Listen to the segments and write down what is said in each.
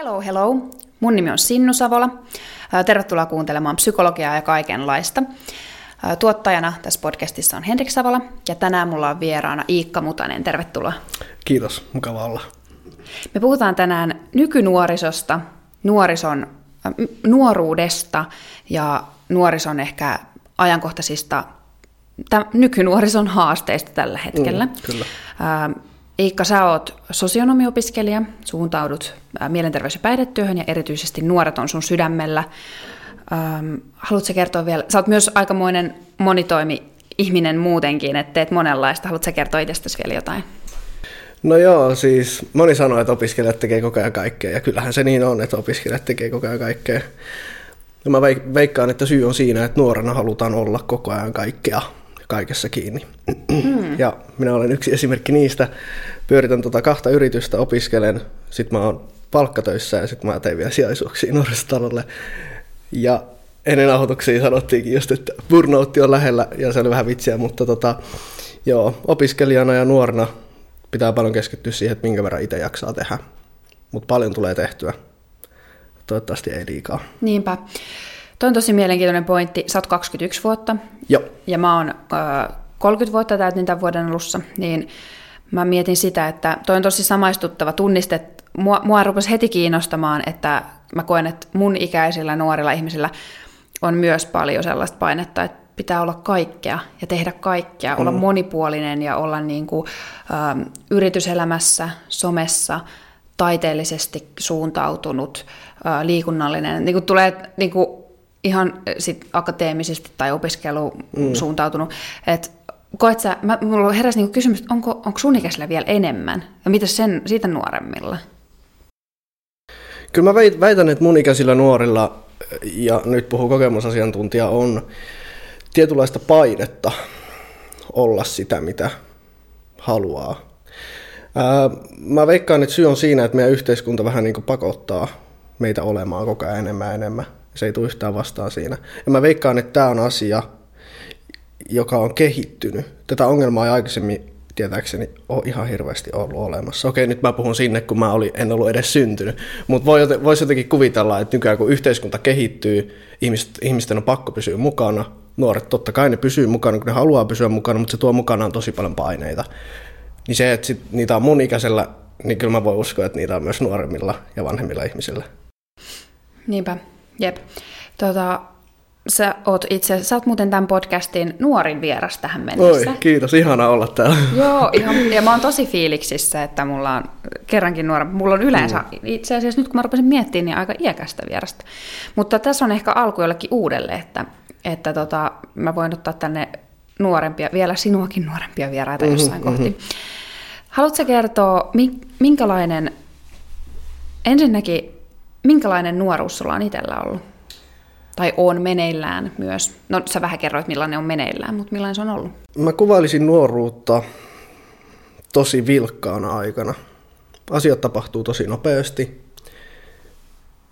Hello, hello. Mun nimi on Sinnu Savola. Tervetuloa kuuntelemaan psykologiaa ja kaikenlaista. Tuottajana tässä podcastissa on Henrik Savola ja tänään mulla on vieraana Iikka Mutanen. Tervetuloa. Kiitos, mukava olla. Me puhutaan tänään nykynuorisosta, nuorison, nuoruudesta ja nuorison ehkä ajankohtaisista tämän nykynuorison haasteista tällä hetkellä. Mm, kyllä. Iikka, sä oot sosionomiopiskelija, suuntaudut mielenterveys- ja päihdetyöhön ja erityisesti nuoret on sun sydämellä. Ähm, haluatko kertoa vielä, sä oot myös aikamoinen monitoimi ihminen muutenkin, että teet monenlaista. Haluatko kertoa itsestäsi vielä jotain? No joo, siis moni sanoo, että opiskelijat tekee koko ajan kaikkea, ja kyllähän se niin on, että opiskelijat tekee koko ajan kaikkea. Ja mä veikkaan, että syy on siinä, että nuorena halutaan olla koko ajan kaikkea kaikessa kiinni. Mm. Ja minä olen yksi esimerkki niistä. Pyöritän tuota kahta yritystä, opiskelen, sitten mä oon palkkatöissä ja sitten mä teen vielä sijaisuuksia nuorisotalolle. Ja ennen nauhoituksia sanottiinkin just, että burnoutti on lähellä ja se oli vähän vitsiä, mutta tota, joo, opiskelijana ja nuorena pitää paljon keskittyä siihen, että minkä verran itse jaksaa tehdä. Mutta paljon tulee tehtyä. Toivottavasti ei liikaa. Niinpä. Tuo on tosi mielenkiintoinen pointti. Sä oot 21 vuotta. Joo. Ja mä oon äh, 30 vuotta täytin tämän vuoden alussa. Niin mä mietin sitä, että toi on tosi samaistuttava tunniste. Mua, mua rupesi heti kiinnostamaan, että mä koen, että mun ikäisillä nuorilla ihmisillä on myös paljon sellaista painetta, että pitää olla kaikkea ja tehdä kaikkea, mm. olla monipuolinen ja olla niin kuin, äh, yrityselämässä, somessa, taiteellisesti suuntautunut, äh, liikunnallinen. Niin kuin tulee niin kuin, ihan sit akateemisesti tai opiskelu mm. suuntautunut, että koet sä, mä, mulla heräsi niinku kysymys, onko, onko sun ikäisillä vielä enemmän? Ja mitä sen, siitä nuoremmilla? Kyllä mä väitän, että mun ikäisillä nuorilla, ja nyt puhuu kokemusasiantuntija, on tietynlaista painetta olla sitä, mitä haluaa. Ää, mä veikkaan, että syy on siinä, että meidän yhteiskunta vähän niin kuin pakottaa meitä olemaan koko ajan enemmän ja enemmän. Se ei tule yhtään vastaan siinä. Ja mä veikkaan, että tämä on asia, joka on kehittynyt. Tätä ongelmaa ei aikaisemmin tietääkseni ole ihan hirveästi ollut olemassa. Okei, nyt mä puhun sinne, kun mä olin, en ollut edes syntynyt. Mutta voi, voisi jotenkin kuvitella, että nykyään kun yhteiskunta kehittyy, ihmiset, ihmisten on pakko pysyä mukana. Nuoret totta kai ne pysyy mukana, kun ne haluaa pysyä mukana, mutta se tuo mukanaan tosi paljon paineita. Niin se, että sit niitä on mun ikäisellä, niin kyllä mä voin uskoa, että niitä on myös nuoremmilla ja vanhemmilla ihmisillä. Niinpä. Jep. Tota, sä oot itse, sä oot muuten tämän podcastin nuorin vieras tähän mennessä. Oi, kiitos, ihana olla täällä. Joo, ihan, ja mä oon tosi fiiliksissä, että mulla on kerrankin nuora, mulla on yleensä, mm. itse asiassa nyt kun mä rupesin miettimään, niin aika iäkästä vierasta. Mutta tässä on ehkä alku jollekin uudelle, että, että tota, mä voin ottaa tänne nuorempia, vielä sinuakin nuorempia vieraita mm-hmm, jossain mm-hmm. kohti. Haluatko kertoa, minkälainen, ensinnäkin Minkälainen nuoruus sulla on itsellä ollut? Tai on meneillään myös. No sä vähän kerroit, millainen on meneillään, mutta millainen se on ollut? Mä kuvailisin nuoruutta tosi vilkkaana aikana. Asiat tapahtuu tosi nopeasti.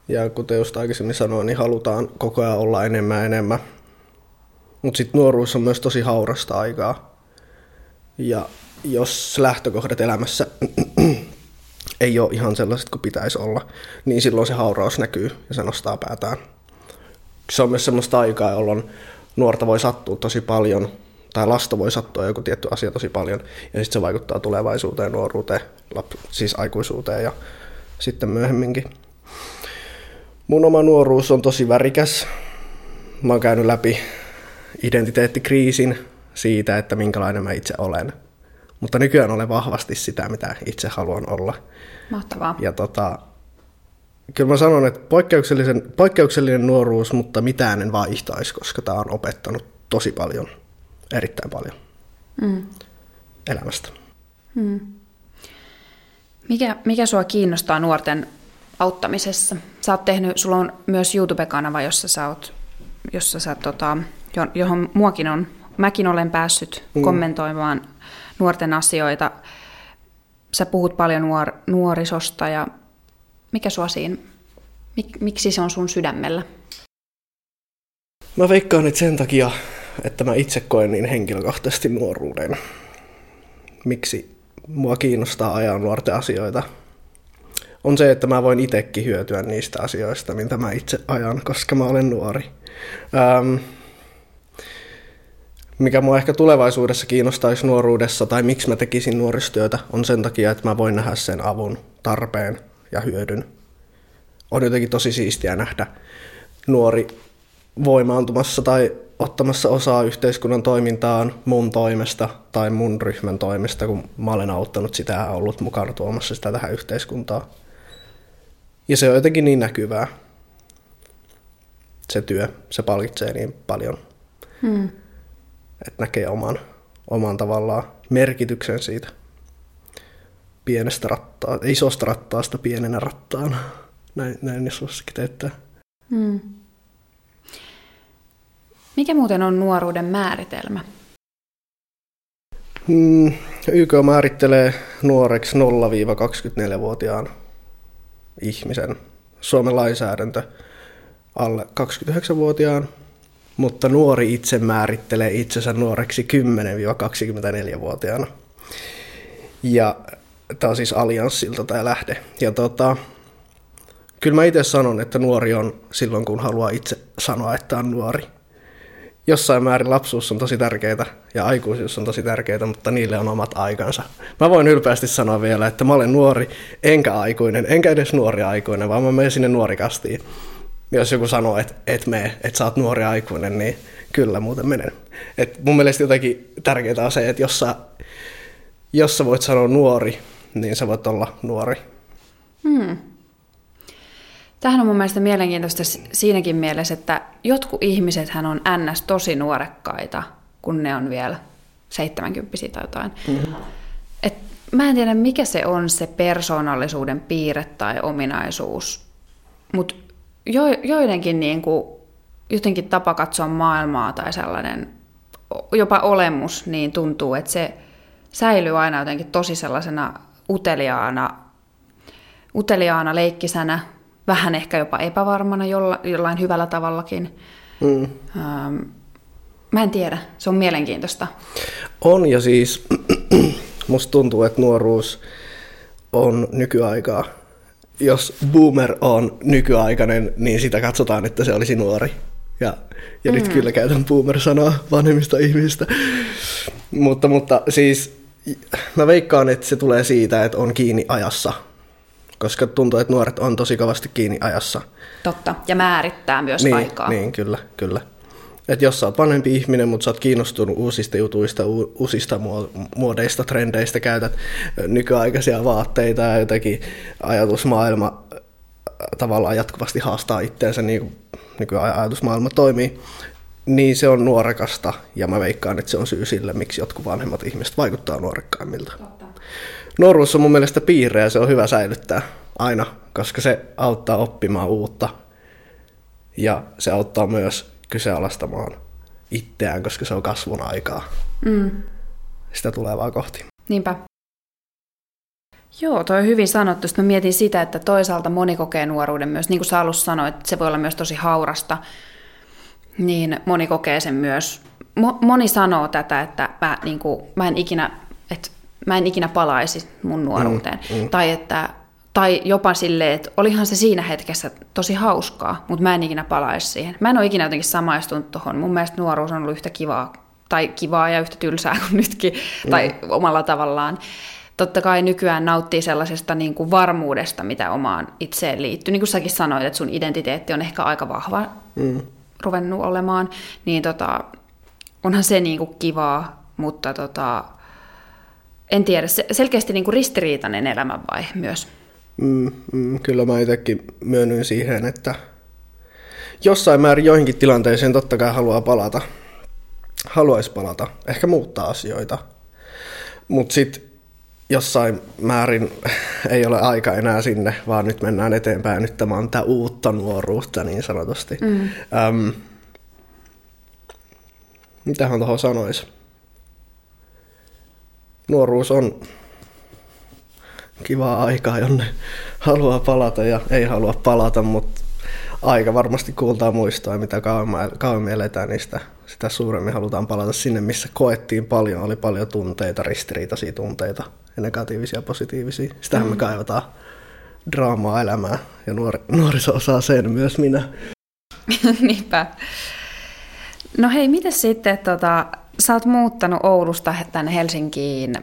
Ja kuten just aikaisemmin sanoin, niin halutaan koko ajan olla enemmän enemmän. Mutta sitten nuoruus on myös tosi haurasta aikaa. Ja jos lähtökohdat elämässä ei ole ihan sellaiset kuin pitäisi olla, niin silloin se hauraus näkyy ja se nostaa päätään. Se on myös sellaista aikaa, jolloin nuorta voi sattua tosi paljon, tai lasta voi sattua joku tietty asia tosi paljon, ja sitten se vaikuttaa tulevaisuuteen, nuoruuteen, siis aikuisuuteen ja sitten myöhemminkin. Mun oma nuoruus on tosi värikäs. Mä oon käynyt läpi identiteettikriisin siitä, että minkälainen mä itse olen – mutta nykyään olen vahvasti sitä, mitä itse haluan olla. Mahtavaa. Ja tota, kyllä mä sanon, että poikkeuksellisen, poikkeuksellinen nuoruus, mutta mitään en vaihtaisi, koska tämä on opettanut tosi paljon, erittäin paljon mm. elämästä. Mm. Mikä, mikä sua kiinnostaa nuorten auttamisessa? Sä oot tehnyt, sulla on myös YouTube-kanava, jossa sä oot, jossa sä, tota, johon muakin on, mäkin olen päässyt mm. kommentoimaan nuorten asioita. Sä puhut paljon nuor- nuorisosta ja mikä sua siinä, mik- miksi se on sun sydämellä? Mä veikkaan nyt sen takia, että mä itse koen niin henkilökohtaisesti nuoruuden. Miksi mua kiinnostaa ajaa nuorten asioita? on se, että mä voin itsekin hyötyä niistä asioista, mitä mä itse ajan, koska mä olen nuori. Ähm, mikä mua ehkä tulevaisuudessa kiinnostaisi nuoruudessa tai miksi mä tekisin nuoristyötä, on sen takia, että mä voin nähdä sen avun, tarpeen ja hyödyn. On jotenkin tosi siistiä nähdä nuori voimaantumassa tai ottamassa osaa yhteiskunnan toimintaan mun toimesta tai mun ryhmän toimesta, kun mä olen auttanut sitä ja ollut mukana tuomassa sitä tähän yhteiskuntaan. Ja se on jotenkin niin näkyvää. Se työ, se palkitsee niin paljon. Hmm. Että näkee oman, oman tavallaan merkityksen siitä pienestä rattaa, isosta rattaasta pienenä rattaana. Näin, näin voisi kiteyttää. Hmm. Mikä muuten on nuoruuden määritelmä? Hmm, YK määrittelee nuoreksi 0-24-vuotiaan ihmisen. Suomen lainsäädäntö alle 29-vuotiaan, mutta nuori itse määrittelee itsensä nuoreksi 10-24-vuotiaana. Ja tämä on siis allianssilta tämä lähde. Ja tota, kyllä mä itse sanon, että nuori on silloin, kun haluaa itse sanoa, että on nuori jossain määrin lapsuus on tosi tärkeää ja aikuisuus on tosi tärkeää, mutta niille on omat aikansa. Mä voin ylpeästi sanoa vielä, että mä olen nuori, enkä aikuinen, enkä edes nuori aikuinen, vaan mä menen sinne nuorikastiin. Jos joku sanoo, että et me, että sä oot nuori aikuinen, niin kyllä muuten menen. Et mun mielestä jotenkin tärkeää on se, että jos sä, jos sä voit sanoa nuori, niin sä voit olla nuori. Hmm. Tähän on mun mielestä mielenkiintoista siinäkin mielessä, että jotkut ihmiset hän on ns. tosi nuorekkaita, kun ne on vielä 70 tai jotain. Mm-hmm. Et mä en tiedä, mikä se on se persoonallisuuden piirre tai ominaisuus, mutta jo, joidenkin niin kuin, jotenkin tapa katsoa maailmaa tai sellainen jopa olemus, niin tuntuu, että se säilyy aina jotenkin tosi sellaisena uteliaana, uteliaana leikkisänä, vähän ehkä jopa epävarmana jolla, jollain hyvällä tavallakin. Mm. Ähm, mä en tiedä, se on mielenkiintoista. On ja siis musta tuntuu, että nuoruus on nykyaikaa. Jos boomer on nykyaikainen, niin sitä katsotaan, että se olisi nuori. Ja, ja mm. nyt kyllä käytän boomer-sanaa vanhemmista ihmisistä. mutta, mutta siis mä veikkaan, että se tulee siitä, että on kiinni ajassa koska tuntuu, että nuoret on tosi kovasti kiinni ajassa. Totta, ja määrittää myös niin, aikaa. Niin, kyllä, kyllä. Että jos sä oot vanhempi ihminen, mutta sä oot kiinnostunut uusista jutuista, uusista muodeista, trendeistä, käytät nykyaikaisia vaatteita ja jotenkin ajatusmaailma tavallaan jatkuvasti haastaa itseänsä, niin kuin nykyajatusmaailma toimii, niin se on nuorekasta. Ja mä veikkaan, että se on syy sille, miksi jotkut vanhemmat ihmiset vaikuttaa nuorekkaimmilta. Totta. Nuoruus on mun mielestä piirre ja se on hyvä säilyttää aina, koska se auttaa oppimaan uutta. Ja se auttaa myös kyseenalaistamaan itseään, koska se on kasvun aikaa. Mm. Sitä tulevaa kohti. Niinpä. Joo, toi on hyvin sanottu. Sitten mä mietin sitä, että toisaalta moni kokee nuoruuden myös, niin kuin sä alussa sanoit, että se voi olla myös tosi haurasta, niin moni kokee sen myös. Moni sanoo tätä, että mä, niin kuin, mä en ikinä, että mä en ikinä palaisi mun nuoruuteen. Mm, mm. Tai, että, tai jopa silleen, että olihan se siinä hetkessä tosi hauskaa, mutta mä en ikinä palaisi siihen. Mä en ole ikinä jotenkin samaistunut tuohon. Mun mielestä nuoruus on ollut yhtä kivaa, tai kivaa ja yhtä tylsää kuin nytkin, mm. tai omalla tavallaan. Totta kai nykyään nauttii sellaisesta niin kuin varmuudesta, mitä omaan itseen liittyy. Niin kuin säkin sanoit, että sun identiteetti on ehkä aika vahva mm. ruvennut olemaan, niin tota, onhan se niin kuin kivaa, mutta tota, en tiedä, selkeästi niin kuin ristiriitainen elämänvaihe myös. Mm, mm, kyllä mä itsekin myönnyin siihen, että jossain määrin joihinkin tilanteisiin totta kai haluaa palata. Haluaisi palata, ehkä muuttaa asioita. Mutta sitten jossain määrin ei ole aika enää sinne, vaan nyt mennään eteenpäin. Nyt tämä on tämä uutta nuoruutta niin sanotusti. Mm. Ähm, mitähän tuohon sanoisi? nuoruus on kivaa aikaa, jonne haluaa palata ja ei halua palata, mutta aika varmasti kuultaa muistoa, mitä kauemmin, kauemmin eletään, niin sitä, sitä suuremmin halutaan palata sinne, missä koettiin paljon, oli paljon tunteita, ristiriitaisia tunteita ja negatiivisia ja positiivisia. Sitähän mm. me kaivataan draamaa elämää ja nuori, nuoriso osaa sen myös minä. Niinpä. No hei, miten sitten, tota, sä oot muuttanut Oulusta tänne Helsinkiin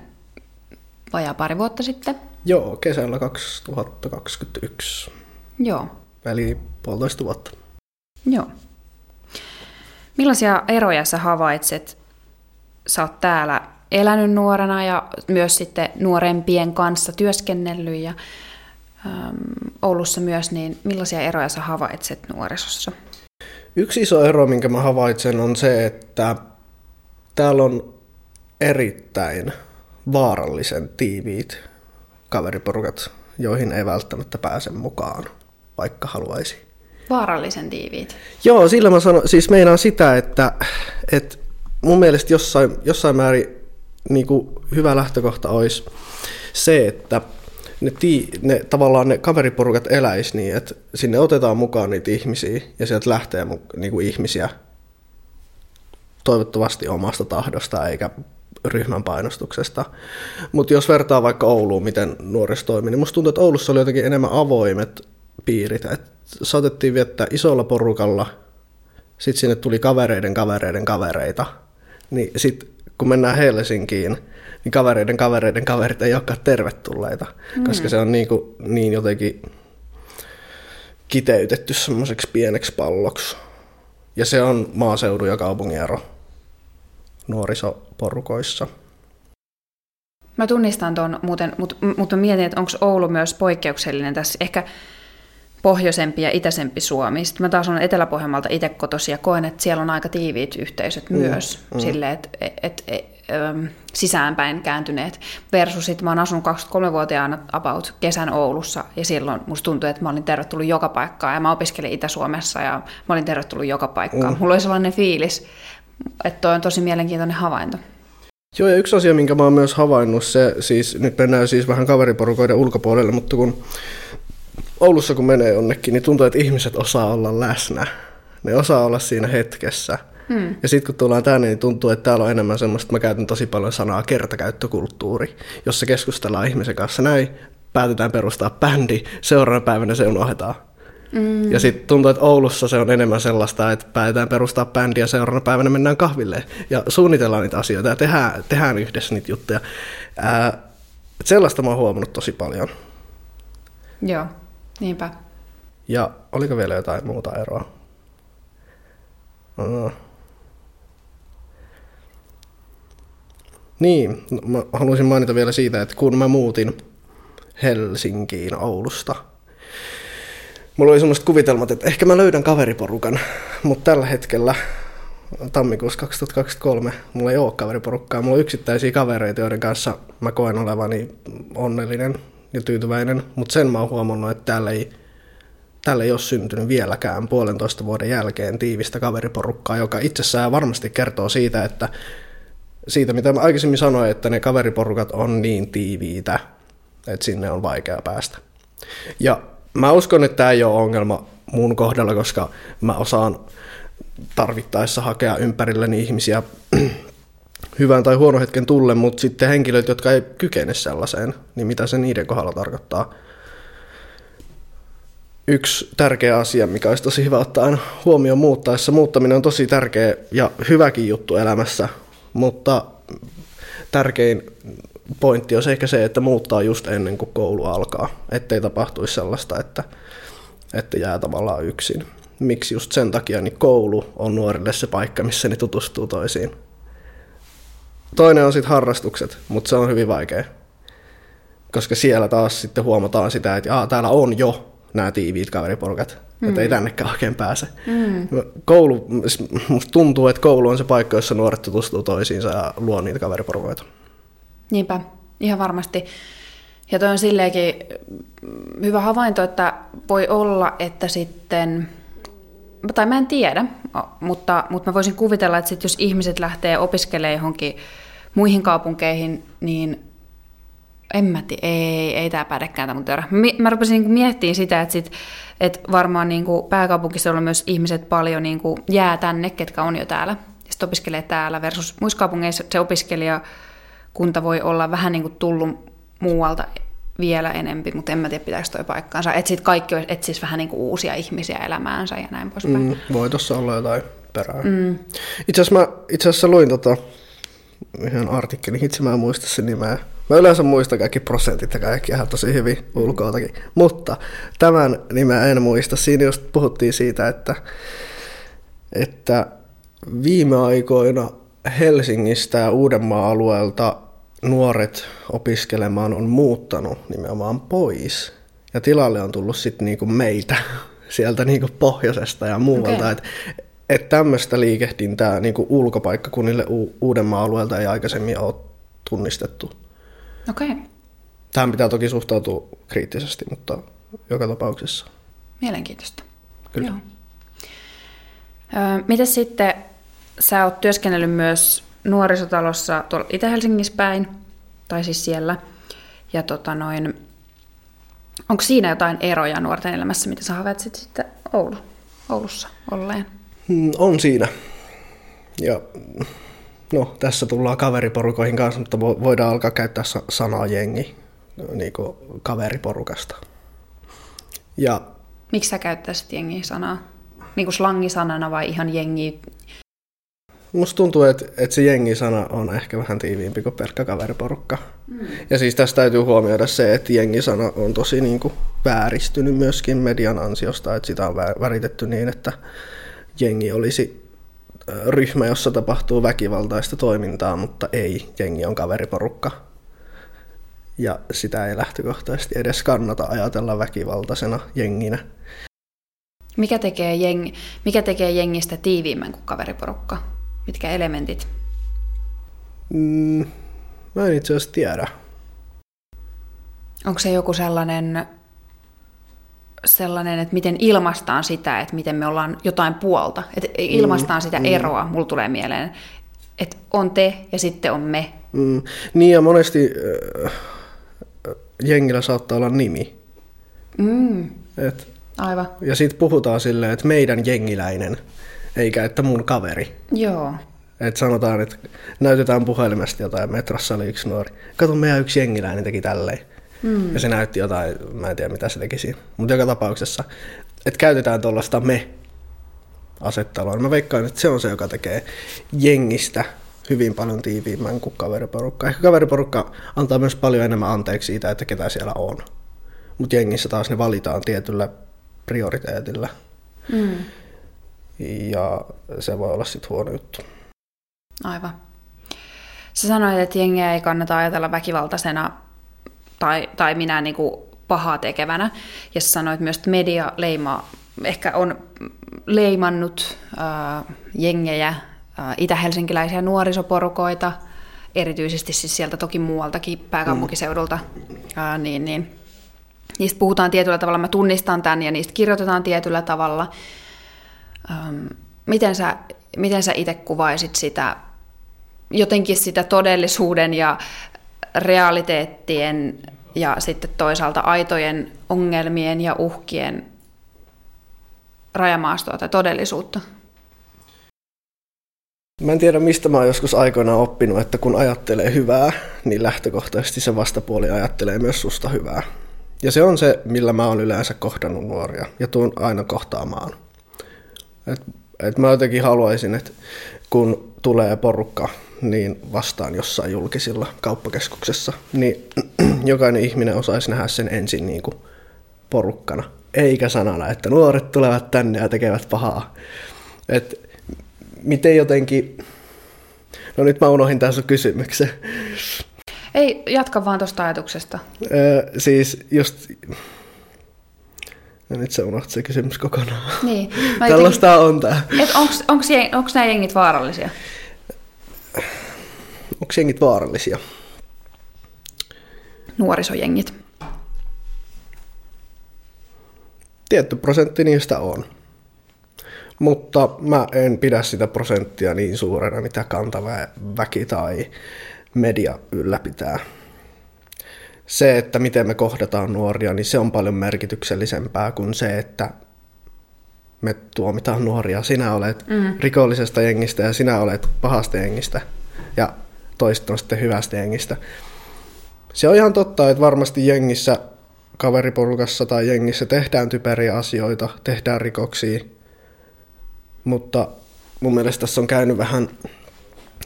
vajaa pari vuotta sitten? Joo, kesällä 2021. Joo. Eli puolitoista vuotta. Joo. Millaisia eroja sä havaitset? Sä oot täällä elänyt nuorena ja myös sitten nuorempien kanssa työskennellyt ja äm, Oulussa myös, niin millaisia eroja sä havaitset nuorisossa? Yksi iso ero, minkä mä havaitsen, on se, että täällä on erittäin vaarallisen tiiviit kaveriporukat, joihin ei välttämättä pääse mukaan, vaikka haluaisi. Vaarallisen tiiviit? Joo, sillä mä sanon, siis meinaan sitä, että, että mun mielestä jossain, jossain määrin niin kuin hyvä lähtökohta olisi se, että ne, tii, ne tavallaan ne kaveriporukat eläis niin, että sinne otetaan mukaan niitä ihmisiä ja sieltä lähtee niin kuin ihmisiä toivottavasti omasta tahdosta eikä ryhmän painostuksesta. Mutta jos vertaa vaikka Ouluun, miten nuoriso toimii, niin musta tuntuu, että Oulussa oli jotenkin enemmän avoimet piirit. Et saatettiin viettää isolla porukalla, sitten sinne tuli kavereiden kavereiden kavereita. Niin sitten kun mennään Helsinkiin, niin kavereiden kavereiden kaverit ei olekaan tervetulleita, mm. koska se on niin, kuin, niin jotenkin kiteytetty semmoiseksi pieneksi palloksi. Ja se on maaseudun ja kaupungin ero nuorisoporukoissa. Mä tunnistan tuon muuten, mutta, mutta mietin, että onko Oulu myös poikkeuksellinen tässä. Ehkä pohjoisempi ja itäisempi Suomi. Sitten mä taas olen Etelä-Pohjanmaalta itse kotosi ja koen, että siellä on aika tiiviit yhteisöt mm, myös mm. sille, että et, et, et, sisäänpäin kääntyneet. Versus sitten mä oon asunut 23-vuotiaana about kesän Oulussa ja silloin musta tuntui, että mä olin tervetullut joka paikkaan ja mä opiskelin Itä-Suomessa ja mä olin tervetullut joka paikkaan. Mm. Mulla oli sellainen fiilis, että toi on tosi mielenkiintoinen havainto. Joo, ja yksi asia, minkä mä oon myös havainnut, se siis, nyt mennään siis vähän kaveriporukoiden ulkopuolelle, mutta kun Oulussa kun menee jonnekin, niin tuntuu, että ihmiset osaa olla läsnä. Ne osaa olla siinä hetkessä. Hmm. Ja sitten kun tullaan tänne, niin tuntuu, että täällä on enemmän semmoista, mä käytän tosi paljon sanaa kertakäyttökulttuuri, jossa keskustellaan ihmisen kanssa näin, päätetään perustaa bändi, seuraavana päivänä se unohdetaan. Mm. Ja sitten tuntuu, että Oulussa se on enemmän sellaista, että päätetään perustaa bändiä ja seuraavana päivänä mennään kahville ja suunnitellaan niitä asioita ja tehdään, tehdään yhdessä niitä juttuja. Ää, sellaista mä oon huomannut tosi paljon. Joo, niinpä. Ja oliko vielä jotain muuta eroa? No. Niin, no, mä haluaisin mainita vielä siitä, että kun mä muutin Helsinkiin Oulusta, mulla oli semmoiset kuvitelmat, että ehkä mä löydän kaveriporukan, mutta tällä hetkellä tammikuussa 2023 mulla ei ole kaveriporukkaa. Mulla on yksittäisiä kavereita, joiden kanssa mä koen olevani onnellinen ja tyytyväinen, mutta sen mä oon huomannut, että täällä ei, täällä ei ole syntynyt vieläkään puolentoista vuoden jälkeen tiivistä kaveriporukkaa, joka itsessään varmasti kertoo siitä, että siitä mitä mä aikaisemmin sanoin, että ne kaveriporukat on niin tiiviitä, että sinne on vaikea päästä. Ja mä uskon, että tämä ei ole ongelma mun kohdalla, koska mä osaan tarvittaessa hakea ympärilleni ihmisiä hyvän tai huono hetken tulle, mutta sitten henkilöt, jotka ei kykene sellaiseen, niin mitä se niiden kohdalla tarkoittaa. Yksi tärkeä asia, mikä olisi tosi hyvä ottaa aina huomioon muuttaessa. Muuttaminen on tosi tärkeä ja hyväkin juttu elämässä, mutta tärkein pointti on ehkä se, että muuttaa just ennen kuin koulu alkaa, ettei tapahtuisi sellaista, että, että jää tavallaan yksin. Miksi just sen takia niin koulu on nuorille se paikka, missä ne tutustuu toisiin. Toinen on sitten harrastukset, mutta se on hyvin vaikea. Koska siellä taas sitten huomataan sitä, että Aa, täällä on jo nämä tiiviit kaveriporukat, mm. että ei tännekään oikein pääse. Mm. Koulu, musta tuntuu, että koulu on se paikka, jossa nuoret tutustuu toisiinsa ja luo niitä kaveriporukoita. Niinpä, ihan varmasti. Ja toi on silleenkin hyvä havainto, että voi olla, että sitten, tai mä en tiedä, mutta, mutta mä voisin kuvitella, että sit jos ihmiset lähtee opiskelemaan johonkin muihin kaupunkeihin, niin en mä tiedä, ei, ei tämä pädekään tämä mun teoria. Mä rupesin niin miettimään sitä, että, sit, että varmaan niin pääkaupunkissa on myös ihmiset paljon niin kuin jää tänne, ketkä on jo täällä, ja sitten opiskelee täällä, versus muissa kaupungeissa se opiskelijakunta voi olla vähän niin kuin tullut muualta vielä enempi, mutta en mä tiedä pitääkö toi paikkaansa. Että sitten kaikki etsisi vähän niin kuin uusia ihmisiä elämäänsä ja näin poispäin. Mm, voi tossa olla jotain perää. Mm. Itse asiassa mä itse asiassa luin tota, yhden artikkelin, itse mä en muista sen nimeä. Mä yleensä muistan kaikki prosentit ja kaikki ihan tosi hyvin ulkoiltakin. Mutta tämän nimeä en muista. Siinä just puhuttiin siitä, että, että viime aikoina Helsingistä ja Uudenmaan alueelta nuoret opiskelemaan on muuttanut nimenomaan pois. Ja tilalle on tullut sitten niinku meitä sieltä niinku pohjoisesta ja muualta. Okay. Että et tämmöistä liikehdintää niinku ulkopaikkakunnille U- Uudenmaan alueelta ei aikaisemmin ole tunnistettu. Okei. Okay. Tähän pitää toki suhtautua kriittisesti, mutta joka tapauksessa. Mielenkiintoista. Kyllä. Joo. Ö, miten sitten sä oot työskennellyt myös nuorisotalossa tuolla Itä-Helsingissä päin, tai siis siellä. Ja tota noin, onko siinä jotain eroja nuorten elämässä, mitä sä havaitsit sitten Oulu, Oulussa olleen? Hmm, on siinä. Ja no, tässä tullaan kaveriporukoihin kanssa, mutta voidaan alkaa käyttää sanaa jengi niin kuin kaveriporukasta. Ja, Miksi sä käyttäisit jengi-sanaa? Niin kuin slangisanana vai ihan jengi Musta tuntuu, että, että se jengisana on ehkä vähän tiiviimpi kuin pelkkä kaveriporukka. Mm. Ja siis tästä täytyy huomioida se, että jengisana on tosi niin kuin vääristynyt myöskin median ansiosta, että sitä on väritetty niin, että jengi olisi ryhmä, jossa tapahtuu väkivaltaista toimintaa, mutta ei, jengi on kaveriporukka. Ja sitä ei lähtökohtaisesti edes kannata ajatella väkivaltaisena jenginä. Mikä tekee, jeng, mikä tekee jengistä tiiviimmän kuin kaveriporukka? Mitkä elementit? Mm, mä en itse asiassa tiedä. Onko se joku sellainen, sellainen, että miten ilmaistaan sitä, että miten me ollaan jotain puolta? Että ilmaistaan mm, sitä mm. eroa, mulla tulee mieleen, että on te ja sitten on me. Mm. Niin ja monesti äh, jengillä saattaa olla nimi. Mm. Et, Aivan. Ja sitten puhutaan silleen, että meidän jengiläinen eikä että mun kaveri. Joo. Että sanotaan, että näytetään puhelimesta jotain, metrossa oli yksi nuori. Kato, meidän yksi jengiläinen teki tälleen. Mm. Ja se näytti jotain, mä en tiedä mitä se tekisi. Mutta joka tapauksessa, että käytetään tuollaista me asettelua. Mä veikkaan, että se on se, joka tekee jengistä hyvin paljon tiiviimmän kuin kaveriporukka. Ehkä kaveriporukka antaa myös paljon enemmän anteeksi siitä, että ketä siellä on. Mutta jengissä taas ne valitaan tietyllä prioriteetilla. Mm ja se voi olla sitten huono juttu. Aivan. Sä sanoit, että jengiä ei kannata ajatella väkivaltaisena tai, tai minä niin kuin pahaa tekevänä. Ja sä sanoit myös, että media leima, ehkä on leimannut äh, jengejä, äh, itä-helsinkiläisiä nuorisoporukoita, erityisesti siis sieltä toki muualtakin pääkaupunkiseudulta, äh, niin, niin niistä puhutaan tietyllä tavalla, mä tunnistan tämän ja niistä kirjoitetaan tietyllä tavalla. Ähm, miten sä, miten sä itse kuvaisit sitä, jotenkin sitä todellisuuden ja realiteettien ja sitten toisaalta aitojen ongelmien ja uhkien rajamaastoa tai todellisuutta? Mä en tiedä, mistä mä oon joskus aikoinaan oppinut, että kun ajattelee hyvää, niin lähtökohtaisesti se vastapuoli ajattelee myös susta hyvää. Ja se on se, millä mä oon yleensä kohdannut nuoria ja tuun aina kohtaamaan. Et, et mä jotenkin haluaisin, että kun tulee porukka niin vastaan jossain julkisilla kauppakeskuksessa, niin jokainen ihminen osaisi nähdä sen ensin niin kuin porukkana, eikä sanana, että nuoret tulevat tänne ja tekevät pahaa. Et miten jotenkin... No nyt mä unohdin tässä kysymyksen. Ei, jatka vaan tuosta ajatuksesta. Öö, siis just ja nyt se unohti se kysymys kokonaan. Niin. Tällaista jotenkin, on tää. Onko nämä jengit vaarallisia? Onko jengit vaarallisia? Nuorisojengit. Tietty prosentti niistä on. Mutta mä en pidä sitä prosenttia niin suurena, mitä kantava väki tai media ylläpitää se, että miten me kohdataan nuoria, niin se on paljon merkityksellisempää kuin se, että me tuomitaan nuoria. Sinä olet mm. rikollisesta jengistä ja sinä olet pahasta jengistä ja toiset on sitten hyvästä jengistä. Se on ihan totta, että varmasti jengissä, kaveriporukassa tai jengissä tehdään typeriä asioita, tehdään rikoksia, mutta mun mielestä tässä on käynyt vähän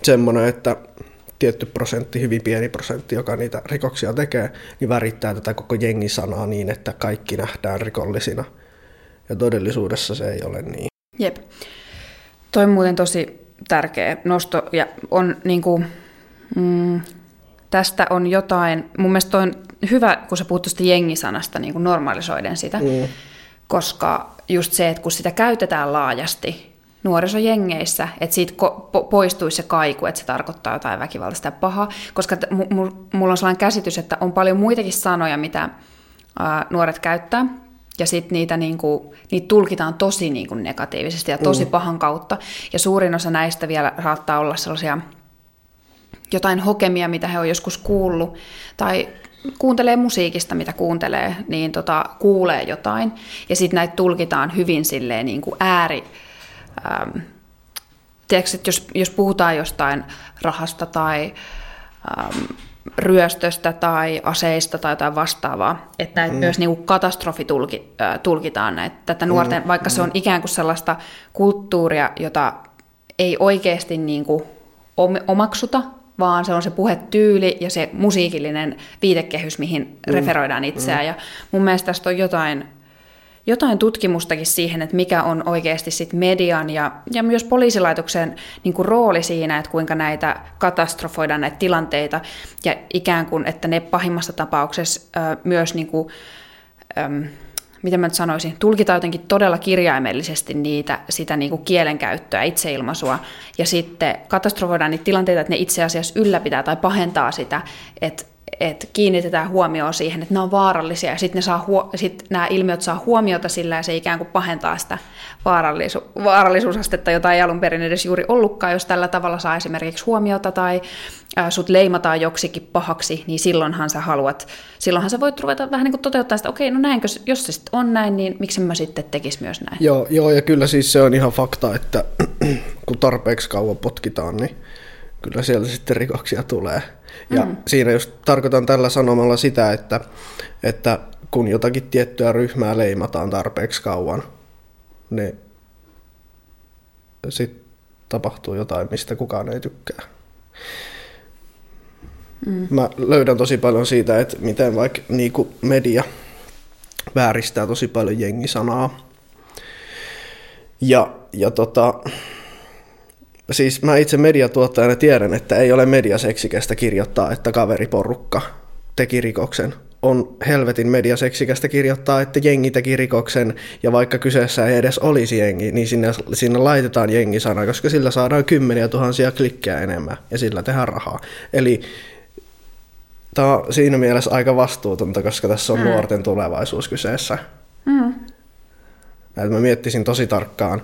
semmoinen, että tietty prosentti, hyvin pieni prosentti, joka niitä rikoksia tekee, niin värittää tätä koko jengisanaa niin, että kaikki nähdään rikollisina. Ja todellisuudessa se ei ole niin. Jep. Toi on muuten tosi tärkeä nosto ja on niin kuin, mm, tästä on jotain, mun mielestä on hyvä, kun sä puhut tuosta jengisanasta niin kuin normalisoiden sitä, mm. koska just se, että kun sitä käytetään laajasti nuorisojengeissä, että siitä ko- poistuisi se kaiku, että se tarkoittaa jotain väkivaltaista ja pahaa, koska t- m- mulla on sellainen käsitys, että on paljon muitakin sanoja, mitä ää, nuoret käyttää, ja sitten niitä, niinku, niitä tulkitaan tosi niinku negatiivisesti ja tosi mm. pahan kautta. Ja suurin osa näistä vielä saattaa olla sellaisia jotain hokemia, mitä he on joskus kuullut, tai kuuntelee musiikista, mitä kuuntelee, niin tota, kuulee jotain. Ja sitten näitä tulkitaan hyvin silleen niin kuin ääri... Ähm, tiedätkö, että jos, jos puhutaan jostain rahasta tai ähm, ryöstöstä tai aseista tai jotain vastaavaa, että näitä mm. myös niin kuin katastrofi tulki, äh, tulkitaan näitä, tätä nuorten, mm. vaikka se on ikään kuin sellaista kulttuuria, jota ei oikeasti niin kuin omaksuta, vaan se on se puhetyyli ja se musiikillinen viitekehys, mihin mm. referoidaan itseään. Mm. Ja mun mielestä tästä on jotain, jotain tutkimustakin siihen, että mikä on oikeasti sit median ja, ja myös poliisilaitoksen niin kuin rooli siinä, että kuinka näitä katastrofoidaan näitä tilanteita. Ja ikään kuin, että ne pahimmassa tapauksessa ö, myös niin kuin, ö, miten mä nyt sanoisin, tulkitaan jotenkin todella kirjaimellisesti niitä, sitä niin kuin kielenkäyttöä, itseilmaisua, ja sitten katastrofoidaan niitä tilanteita, että ne itse asiassa ylläpitää tai pahentaa sitä, että että kiinnitetään huomioon siihen, että ne on vaarallisia, ja sitten huo- sit nämä ilmiöt saa huomiota sillä, ja se ikään kuin pahentaa sitä vaarallisu- vaarallisuusastetta, jota ei alun perin edes juuri ollutkaan, jos tällä tavalla saa esimerkiksi huomiota, tai ää, sut leimataan joksikin pahaksi, niin silloinhan sä haluat, silloinhan sä voit ruveta vähän niin kuin toteuttaa sitä, okei, no näinkö, jos se sitten on näin, niin miksi mä sitten tekis myös näin? Joo, joo, ja kyllä siis se on ihan fakta, että kun tarpeeksi kauan potkitaan, niin kyllä sieltä sitten rikoksia tulee. Ja mm. siinä just tarkoitan tällä sanomalla sitä, että, että kun jotakin tiettyä ryhmää leimataan tarpeeksi kauan, niin sitten tapahtuu jotain, mistä kukaan ei tykkää. Mm. Mä löydän tosi paljon siitä, että miten vaikka niinku media vääristää tosi paljon jengisanaa. Ja, ja tota, siis mä itse mediatuottajana tiedän, että ei ole mediaseksikästä kirjoittaa, että kaveriporukka teki rikoksen. On helvetin mediaseksikästä kirjoittaa, että jengi teki rikoksen, ja vaikka kyseessä ei edes olisi jengi, niin sinne, sinne laitetaan jengisana, koska sillä saadaan kymmeniä tuhansia klikkejä enemmän, ja sillä tehdään rahaa. Eli tämä on siinä mielessä aika vastuutonta, koska tässä on mm. nuorten tulevaisuus kyseessä. Mm. mä miettisin tosi tarkkaan,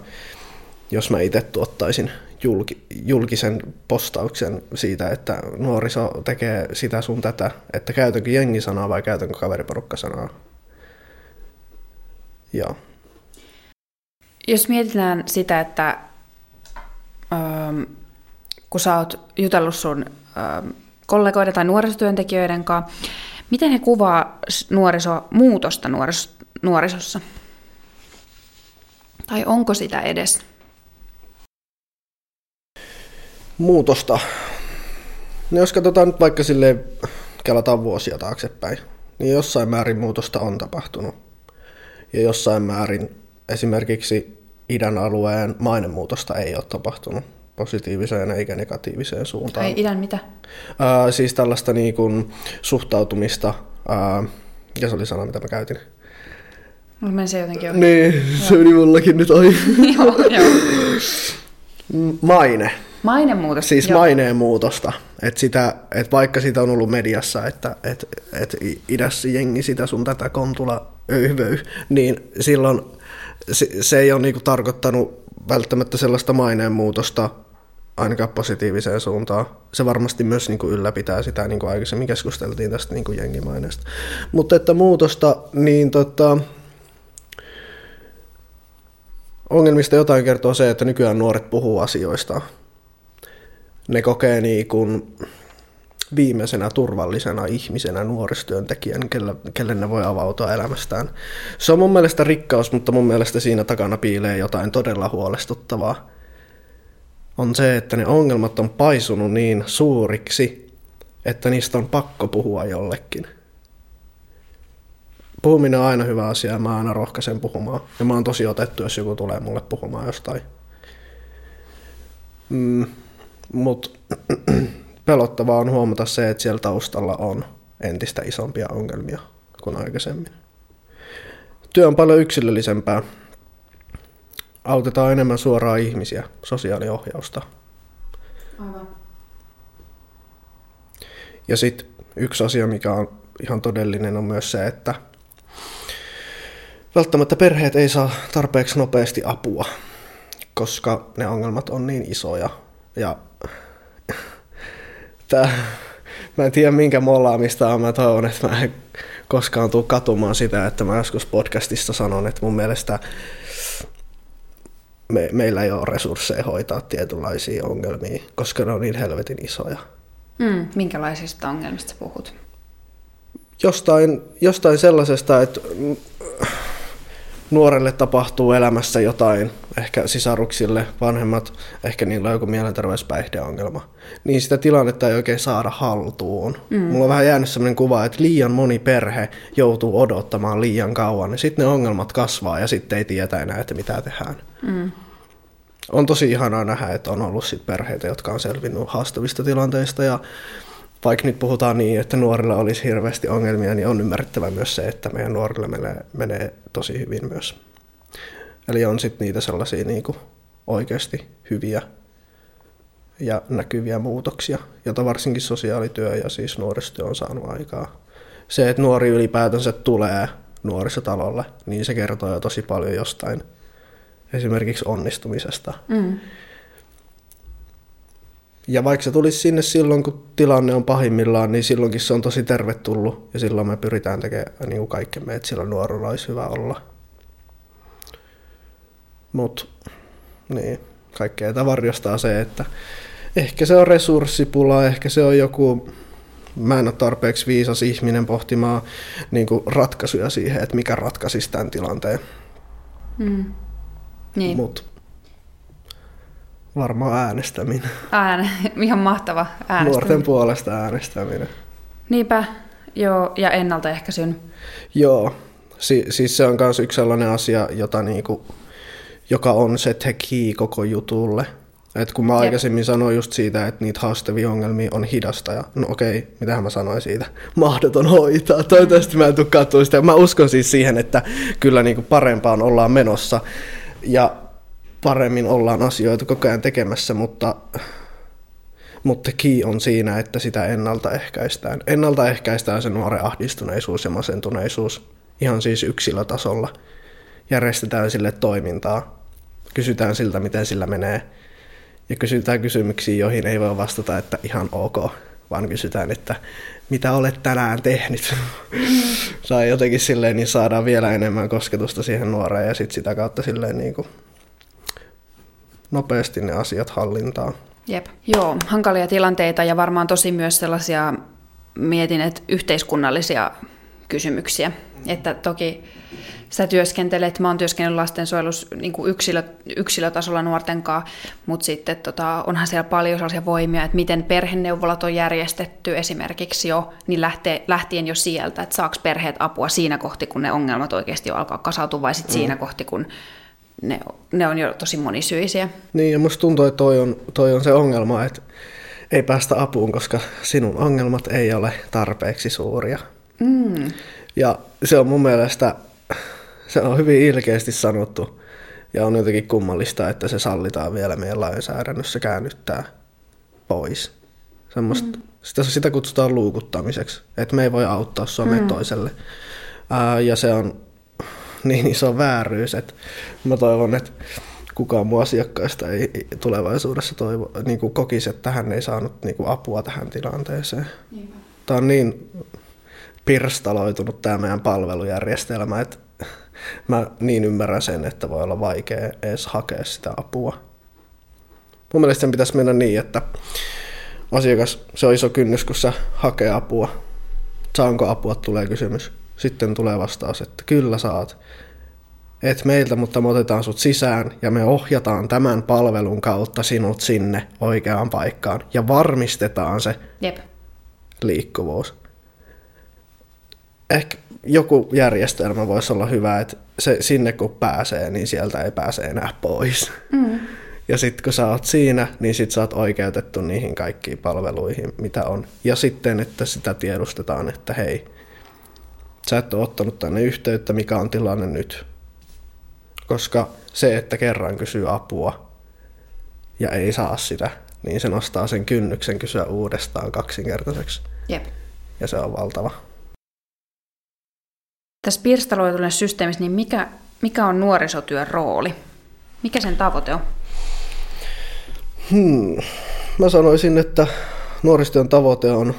jos mä itse tuottaisin julki, julkisen postauksen siitä, että nuoriso tekee sitä sun tätä, että käytänkö jengisanaa vai käytänkö kaveriporukkasanaa. Joo. Jos mietitään sitä, että ähm, kun sä oot jutellut sun ähm, kollegoiden tai nuorisotyöntekijöiden kanssa, miten he kuvaa nuorisomuutosta nuoris- nuorisossa? Tai onko sitä edes? Muutosta. No jos katsotaan nyt vaikka sille kelataan vuosia taaksepäin, niin jossain määrin muutosta on tapahtunut. Ja jossain määrin esimerkiksi idän alueen mainemuutosta ei ole tapahtunut positiiviseen eikä negatiiviseen suuntaan. Ei idän mitä? Ää, siis tällaista niin kuin suhtautumista, ää, ja se oli sana, mitä mä käytin. Meni se jotenkin ohi. Niin, se meni mullakin nyt ohi. joo, joo. Maine. Mainemuutos. Siis Joo. maineen muutosta. Että sitä, et vaikka sitä on ollut mediassa, että et, et idässä jengi sitä sun tätä kontula öyvöy, niin silloin se, se ei ole niinku tarkoittanut välttämättä sellaista maineen muutosta ainakaan positiiviseen suuntaan. Se varmasti myös niin kuin ylläpitää sitä, niin kuin aikaisemmin keskusteltiin tästä niin kuin jengimaineesta. Mutta että muutosta, niin tota, ongelmista jotain kertoo se, että nykyään nuoret puhuu asioista ne kokee niin kuin, viimeisenä turvallisena ihmisenä, nuoristyöntekijän, kelle, kelle ne voi avautua elämästään. Se on mun mielestä rikkaus, mutta mun mielestä siinä takana piilee jotain todella huolestuttavaa. On se, että ne ongelmat on paisunut niin suuriksi, että niistä on pakko puhua jollekin. Puhuminen on aina hyvä asia mä aina rohkaisen puhumaan. Ja mä oon tosi otettu, jos joku tulee mulle puhumaan jostain. Mm, Mutta pelottavaa on huomata se, että siellä taustalla on entistä isompia ongelmia kuin aikaisemmin. Työ on paljon yksilöllisempää. Autetaan enemmän suoraan ihmisiä, sosiaaliohjausta. Aivan. Ja sitten yksi asia, mikä on ihan todellinen, on myös se, että välttämättä perheet ei saa tarpeeksi nopeasti apua, koska ne ongelmat on niin isoja. Ja tää, mä en tiedä minkä mollaamista on, mä toivon, että mä en koskaan tule katumaan sitä, että mä joskus podcastista sanon, että mun mielestä me, meillä ei ole resursseja hoitaa tietynlaisia ongelmia, koska ne on niin helvetin isoja. Mm, minkälaisista ongelmista puhut? Jostain, jostain sellaisesta, että nuorelle tapahtuu elämässä jotain, ehkä sisaruksille, vanhemmat, ehkä niillä on joku mielenterveyspäihdeongelma, niin sitä tilannetta ei oikein saada haltuun. Mm. Mulla on vähän jäänyt sellainen kuva, että liian moni perhe joutuu odottamaan liian kauan, ja sitten ne ongelmat kasvaa, ja sitten ei tiedä enää, että mitä tehdään. Mm. On tosi ihanaa nähdä, että on ollut sit perheitä, jotka on selvinnyt haastavista tilanteista, ja vaikka nyt puhutaan niin, että nuorilla olisi hirveästi ongelmia, niin on ymmärrettävä myös se, että meidän nuorille menee, menee tosi hyvin myös. Eli on sitten niitä sellaisia niin kuin oikeasti hyviä ja näkyviä muutoksia, joita varsinkin sosiaalityö ja siis nuorisotyö on saanut aikaa. Se, että nuori ylipäätänsä tulee nuorisotalolle, niin se kertoo jo tosi paljon jostain esimerkiksi onnistumisesta. Mm. Ja vaikka se tulisi sinne silloin, kun tilanne on pahimmillaan, niin silloinkin se on tosi tervetullut. Ja silloin me pyritään tekemään niin kuin kaikkemme, että sillä nuorella olisi hyvä olla. Mutta niin, kaikkea tavarjostaa se, että ehkä se on resurssipula, ehkä se on joku, mä en ole tarpeeksi viisas ihminen pohtimaan niin kuin ratkaisuja siihen, että mikä ratkaisisi tämän tilanteen. Mm. Niin. Mutta Varmaan äänestäminen. Ään, ihan mahtava äänestäminen. Nuorten puolesta äänestäminen. Niinpä, joo, ja ennaltaehkäisyn. Joo, si- siis se on myös yksi sellainen asia, jota niinku, joka on se teki koko jutulle. Et kun mä Jep. aikaisemmin sanoin just siitä, että niitä haastavia ongelmia on hidasta, ja no okei, mitähän mä sanoin siitä, mahdoton hoitaa, toivottavasti mä en tule sitä. Mä uskon siis siihen, että kyllä niinku parempaan ollaan menossa, ja paremmin ollaan asioita koko ajan tekemässä, mutta, mutta key on siinä, että sitä ennaltaehkäistään. Ennaltaehkäistään se nuoren ahdistuneisuus ja masentuneisuus ihan siis yksilötasolla. Järjestetään sille toimintaa, kysytään siltä, miten sillä menee, ja kysytään kysymyksiä, joihin ei voi vastata, että ihan ok, vaan kysytään, että mitä olet tänään tehnyt. tai jotenkin silleen, niin saadaan vielä enemmän kosketusta siihen nuoreen ja sitten sitä kautta silleen niin kuin nopeasti ne asiat hallintaan. Jep. Joo, hankalia tilanteita ja varmaan tosi myös sellaisia, mietin, että yhteiskunnallisia kysymyksiä. Että toki sä työskentelet, mä oon työskennellyt lastensuojelussa niin kuin yksilö, yksilötasolla nuorten kanssa, mutta sitten tota, onhan siellä paljon sellaisia voimia, että miten perheneuvolat on järjestetty esimerkiksi jo, niin lähtee, lähtien jo sieltä, että saako perheet apua siinä kohti, kun ne ongelmat oikeasti jo alkaa kasautua, vai sitten mm. siinä kohti, kun ne, ne on jo tosi monisyisiä. Niin, ja musta tuntuu, että toi on, toi on se ongelma, että ei päästä apuun, koska sinun ongelmat ei ole tarpeeksi suuria. Mm. Ja se on mun mielestä, se on hyvin ilkeästi sanottu, ja on jotenkin kummallista, että se sallitaan vielä meidän lainsäädännössä käännyttää pois. Semmosta, mm. sitä, sitä kutsutaan luukuttamiseksi, että me ei voi auttaa Suomeen mm. toiselle. Ää, ja se on niin iso vääryys, että mä toivon, että kukaan mun asiakkaista ei tulevaisuudessa toivo, niin kuin kokisi, että hän ei saanut niin kuin apua tähän tilanteeseen. Niinpä. Tämä on niin pirstaloitunut tämä meidän palvelujärjestelmä, että mä niin ymmärrän sen, että voi olla vaikea edes hakea sitä apua. Mun mielestä sen pitäisi mennä niin, että asiakas, se on iso kynnys, kun sä hakee apua. Saanko apua, tulee kysymys. Sitten tulee vastaus, että kyllä saat. Et meiltä, mutta me otetaan sut sisään ja me ohjataan tämän palvelun kautta sinut sinne oikeaan paikkaan ja varmistetaan se Jep. liikkuvuus. Ehkä joku järjestelmä voisi olla hyvä, että se, sinne kun pääsee, niin sieltä ei pääse enää pois. Mm. Ja sitten kun sä oot siinä, niin sit sä oot oikeutettu niihin kaikkiin palveluihin, mitä on. Ja sitten, että sitä tiedostetaan, että hei, sä et ole ottanut tänne yhteyttä, mikä on tilanne nyt. Koska se, että kerran kysyy apua ja ei saa sitä, niin se nostaa sen kynnyksen kysyä uudestaan kaksinkertaiseksi. Jep. Ja se on valtava. Tässä pirstaloituneessa systeemissä, niin mikä, mikä on nuorisotyön rooli? Mikä sen tavoite on? Hmm. Mä sanoisin, että nuorisotyön tavoite on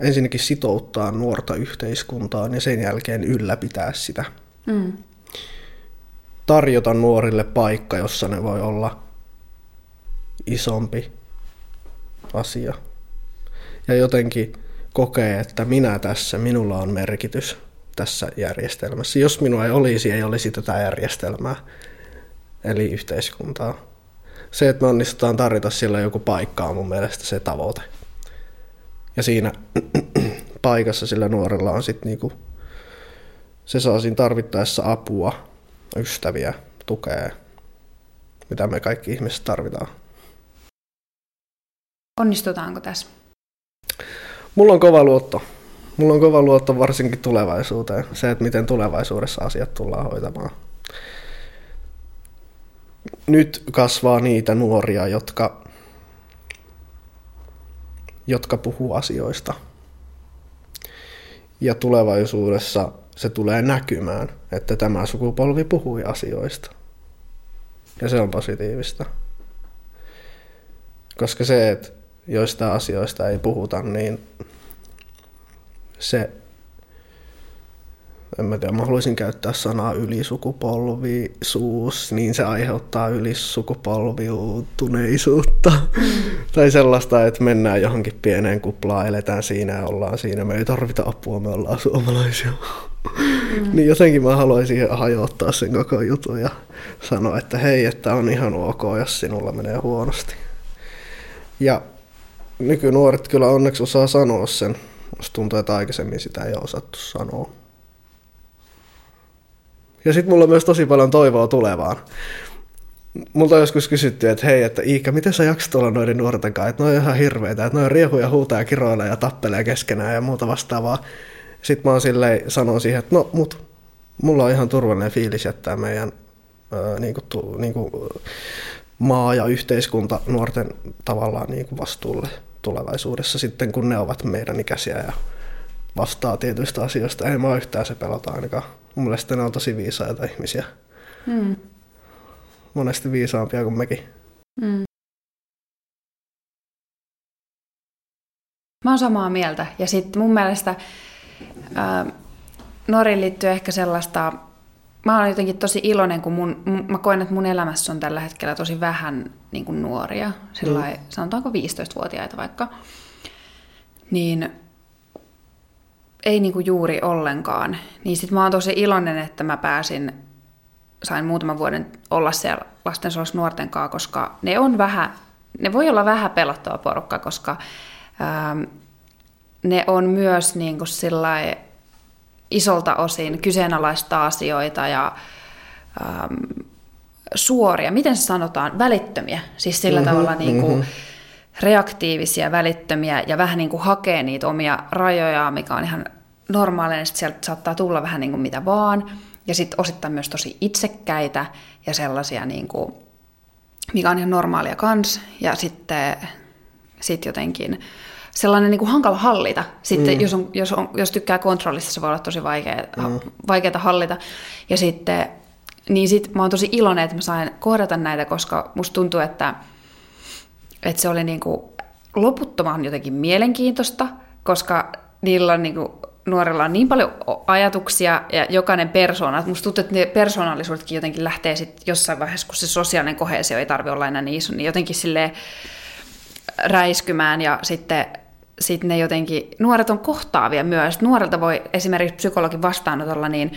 ensinnäkin sitouttaa nuorta yhteiskuntaan ja sen jälkeen ylläpitää sitä. Mm. Tarjota nuorille paikka, jossa ne voi olla isompi asia. Ja jotenkin kokee, että minä tässä, minulla on merkitys tässä järjestelmässä. Jos minua ei olisi, ei olisi tätä järjestelmää, eli yhteiskuntaa. Se, että me onnistutaan tarjota sillä joku paikka on mun mielestä se tavoite. Ja siinä paikassa sillä nuorella on sitten niinku, se saa siinä tarvittaessa apua, ystäviä, tukea, mitä me kaikki ihmiset tarvitaan. Onnistutaanko tässä? Mulla on kova luotto. Mulla on kova luotto varsinkin tulevaisuuteen. Se, että miten tulevaisuudessa asiat tullaan hoitamaan. Nyt kasvaa niitä nuoria, jotka, jotka puhuu asioista. Ja tulevaisuudessa se tulee näkymään, että tämä sukupolvi puhui asioista. Ja se on positiivista. Koska se, että joista asioista ei puhuta, niin se, en mä tiedä, mä haluaisin käyttää sanaa ylisukupolvisuus, niin se aiheuttaa ylisukupolviutuneisuutta. tai sellaista, että mennään johonkin pieneen kuplaan, eletään siinä ja ollaan siinä. Me ei tarvita apua, me ollaan suomalaisia. Mm. niin jotenkin mä haluaisin hajottaa sen koko jutun ja sanoa, että hei, että on ihan ok, jos sinulla menee huonosti. Ja nykynuoret kyllä onneksi osaa sanoa sen. Musta tuntuu, että aikaisemmin sitä ei osattu sanoa. Ja sitten mulla on myös tosi paljon toivoa tulevaan. Multa on joskus kysytty, että hei, että Iikka, miten sä jaksat olla noiden nuorten kanssa, että ne on ihan hirveitä, että ne on riehuja, huutaa ja ja tappelee keskenään ja muuta vastaavaa. Sitten mä oon silleen, sanon siihen, että no mut, mulla on ihan turvallinen fiilis jättää meidän ää, niinku, tu, niinku, maa ja yhteiskunta nuorten tavallaan niinku vastuulle tulevaisuudessa sitten, kun ne ovat meidän ikäisiä ja vastaa tietyistä asioista. Ei mä yhtään se pelota ainakaan. Mun mielestä ne on tosi viisaita ihmisiä. Mm. Monesti viisaampia kuin mekin. Mm. Mä oon samaa mieltä. Ja sitten mun mielestä ää, nuoriin liittyy ehkä sellaista, mä oon jotenkin tosi iloinen, kun mun, mä koen, että mun elämässä on tällä hetkellä tosi vähän niin kuin nuoria, sillai, mm. sanotaanko 15-vuotiaita vaikka, niin ei niin kuin juuri ollenkaan. Niin sit mä oon tosi iloinen, että mä pääsin, sain muutaman vuoden olla siellä lastensuojelussa nuorten kanssa, koska ne on vähän, ne voi olla vähän pelottava porukka, koska ähm, ne on myös niin kuin sillai, isolta osin kyseenalaista asioita ja ähm, suoria, miten se sanotaan, välittömiä, siis sillä mm-hmm, tavalla niin kuin mm-hmm. reaktiivisia, välittömiä ja vähän niin kuin hakee niitä omia rajoja, mikä on ihan normaalia, niin sieltä saattaa tulla vähän niin kuin mitä vaan, ja sitten osittain myös tosi itsekkäitä ja sellaisia, niin kuin, mikä on ihan normaalia kans, ja sitten sit jotenkin sellainen niin kuin hankala hallita. Sitten mm. jos, on, jos, on, jos tykkää kontrollista, se voi olla tosi vaikea, mm. vaikeaa hallita. Ja sitten, niin sit mä oon tosi iloinen, että mä sain kohdata näitä, koska musta tuntuu, että, että se oli niin kuin loputtoman jotenkin mielenkiintoista, koska niillä on niin kuin, nuorilla on niin paljon ajatuksia ja jokainen persoona, että musta tuntuu, että ne persoonallisuudetkin jotenkin lähtee sitten jossain vaiheessa, kun se sosiaalinen kohesio ei tarvitse olla enää niin iso, niin jotenkin silleen räiskymään ja sitten sitten ne jotenkin, nuoret on kohtaavia myös. Nuorelta voi esimerkiksi psykologin vastaanotolla, niin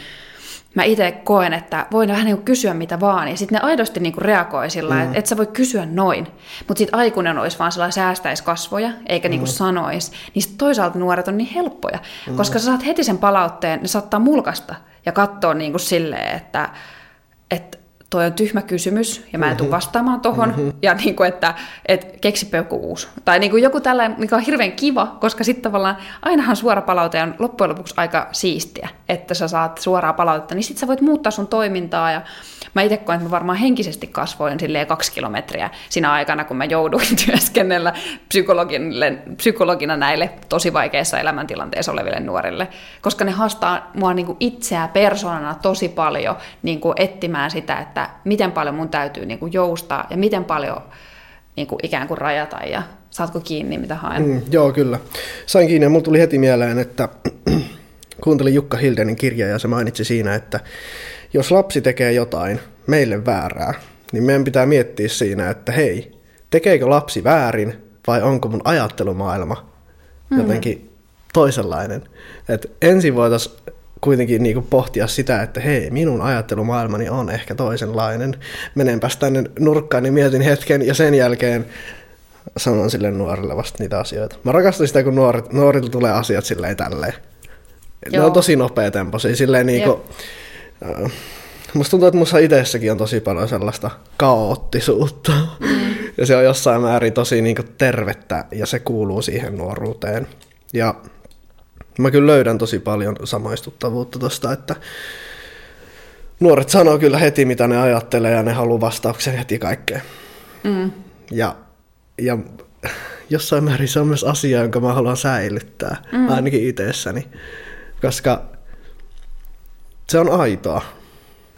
mä itse koen, että voin vähän niin kuin kysyä mitä vaan, ja sitten ne aidosti niin kuin reagoi sillä mm. että et sä voi kysyä noin. Mutta sitten aikuinen olisi vaan sellainen säästäisi kasvoja, eikä mm. niin kuin sanoisi. Niin sit toisaalta nuoret on niin helppoja, mm. koska sä saat heti sen palautteen, ne saattaa mulkasta ja katsoa niin kuin silleen, että, että toi on tyhmä kysymys ja mä en tule vastaamaan tohon. Mm-hmm. Ja niin kuin, että et, keksipä joku uusi. Tai niin kuin joku tällainen, mikä on hirveän kiva, koska sitten tavallaan ainahan suora palaute on loppujen lopuksi aika siistiä, että sä saat suoraa palautetta, niin sitten sä voit muuttaa sun toimintaa ja mä itse koen, että mä varmaan henkisesti kasvoin silleen kaksi kilometriä siinä aikana, kun mä jouduin työskennellä psykologina näille tosi vaikeissa elämäntilanteissa oleville nuorille, koska ne haastaa mua niin kuin itseä persoonana tosi paljon niin kuin etsimään sitä, että miten paljon mun täytyy niin kuin joustaa ja miten paljon niin kuin ikään kuin rajata ja saatko kiinni, mitä haen. Mm, joo, kyllä. Sain kiinni ja mulla tuli heti mieleen, että kuuntelin Jukka Hildenin kirjaa ja se mainitsi siinä, että jos lapsi tekee jotain meille väärää, niin meidän pitää miettiä siinä, että hei, tekeekö lapsi väärin vai onko mun ajattelumaailma mm. jotenkin toisenlainen. Et ensin voitaisiin kuitenkin niinku pohtia sitä, että hei, minun ajattelumaailmani on ehkä toisenlainen. Menenpäs tänne nurkkaan, niin mietin hetken ja sen jälkeen sanon sille nuorelle vasta niitä asioita. Mä rakastan sitä, kun nuoret, nuorille tulee asiat silleen tälleen. Joo. Ne on tosi nopea temposia, silleen niinku... Äh, musta tuntuu, että musta itsessäkin on tosi paljon sellaista kaoottisuutta. Mm. Ja se on jossain määrin tosi niinku tervettä ja se kuuluu siihen nuoruuteen. Ja mä kyllä löydän tosi paljon samaistuttavuutta tosta, että nuoret sanoo kyllä heti, mitä ne ajattelee ja ne haluaa vastauksen heti kaikkeen. Mm. Ja, ja jossain määrin se on myös asia, jonka mä haluan säilyttää, mm. ainakin itsessäni, koska se on aitoa.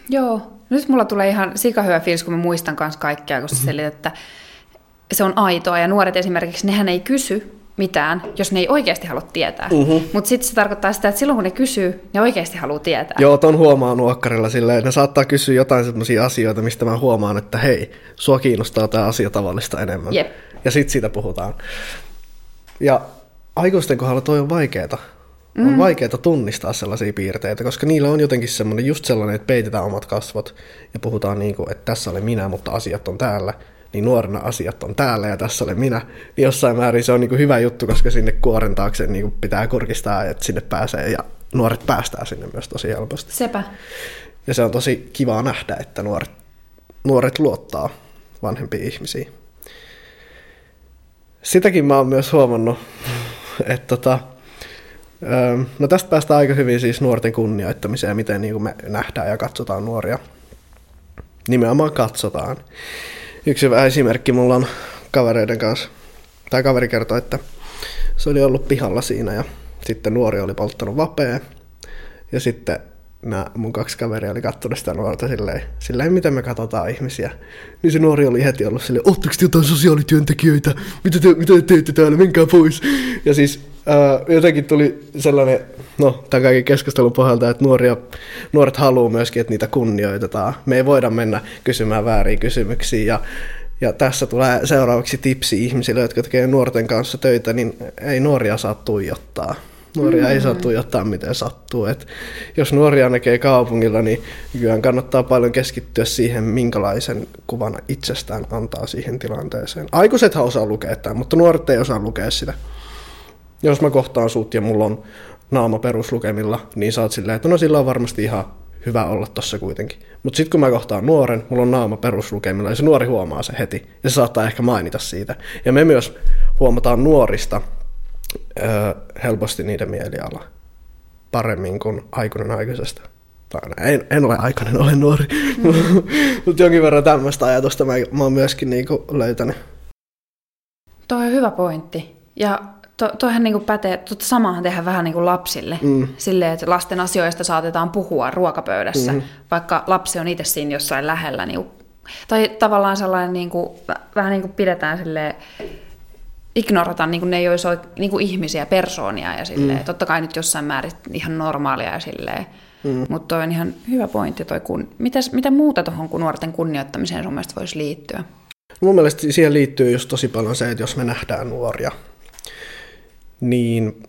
Joo, nyt mulla tulee ihan sikahyvä fiilis, kun mä muistan kanssa kaikkea, kun sä mm-hmm. selit, että se on aitoa ja nuoret esimerkiksi, nehän ei kysy, mitään, jos ne ei oikeasti halua tietää. Mm-hmm. Mutta sitten se tarkoittaa sitä, että silloin kun ne kysyy, ne oikeasti haluaa tietää. Joo, ton huomaa nuokkarilla silleen, että ne saattaa kysyä jotain sellaisia asioita, mistä mä huomaan, että hei, sua kiinnostaa tämä asia tavallista enemmän. Jep. Ja sitten siitä puhutaan. Ja aikuisten kohdalla toi on vaikeeta. Mm. On vaikeaa tunnistaa sellaisia piirteitä, koska niillä on jotenkin semmoinen just sellainen, että peitetään omat kasvot ja puhutaan niin kuin, että tässä olen minä, mutta asiat on täällä niin nuorena asiat on täällä ja tässä olen minä, niin jossain määrin se on niin kuin hyvä juttu, koska sinne kuoren taakse niin kuin pitää kurkistaa, että sinne pääsee ja nuoret päästää sinne myös tosi helposti. Sepä. Ja se on tosi kivaa nähdä, että nuoret, nuoret luottaa vanhempiin ihmisiin. Sitäkin mä oon myös huomannut, että tota, no tästä päästään aika hyvin siis nuorten kunnioittamiseen, miten niin kuin me nähdään ja katsotaan nuoria. Nimenomaan katsotaan. Yksi hyvä esimerkki mulla on kavereiden kanssa. Tai kaveri kertoi, että se oli ollut pihalla siinä ja sitten nuori oli polttanut vapea. Ja sitten nämä mun kaksi kaveria oli katsonut sitä nuorta silleen, silleen, miten me katsotaan ihmisiä. Niin se nuori oli heti ollut silleen, ootteko te jotain sosiaalityöntekijöitä? Mitä te, mitä te teette täällä? Menkää pois. Ja siis jotenkin tuli sellainen, no tämän kaiken keskustelun pohjalta, että nuoria, nuoret haluaa myöskin, että niitä kunnioitetaan. Me ei voida mennä kysymään väärin kysymyksiä ja ja tässä tulee seuraavaksi tipsi ihmisille, jotka tekee nuorten kanssa töitä, niin ei nuoria saa tuijottaa. Nuoria mm. ei saa tuijottaa miten sattuu. Et jos nuoria näkee kaupungilla, niin kyllä kannattaa paljon keskittyä siihen, minkälaisen kuvan itsestään antaa siihen tilanteeseen. Aikuisethan osaa lukea tämän, mutta nuoret ei osaa lukea sitä. Jos mä kohtaan sut ja mulla on naama peruslukemilla, niin saat silleen, että no sillä on varmasti ihan hyvä olla tossa kuitenkin. Mutta sitten kun mä kohtaan nuoren, mulla on naama peruslukemilla, ja se nuori huomaa se heti, ja se saattaa ehkä mainita siitä. Ja me myös huomataan nuorista, öö, helposti niiden mieliala paremmin kuin aikuinen aikuisesta. Tai en, en ole aikainen, olen nuori. Mm. Mutta jonkin verran tämmöistä ajatusta mä, mä oon myöskin niinku löytänyt. Tuo on hyvä pointti. Ja to, toihan niinku pätee, tuota samahan tehdään vähän niin kuin lapsille. Mm. Silleen, että lasten asioista saatetaan puhua ruokapöydässä, mm. vaikka lapsi on itse siinä jossain lähellä. Niin, tai tavallaan sellainen, niin kuin, vähän niin kuin pidetään silleen, ignorata, niin kuin ne ei olisi niin kuin ihmisiä, persoonia ja silleen. Mm. Totta kai nyt jossain määrin ihan normaalia ja silleen. Mm. Mutta toi on ihan hyvä pointti. Toi kun... Mitäs, mitä muuta tuohon kun nuorten kunnioittamiseen sun mielestä voisi liittyä? Mun mielestä siihen liittyy just tosi paljon se, että jos me nähdään nuoria, niin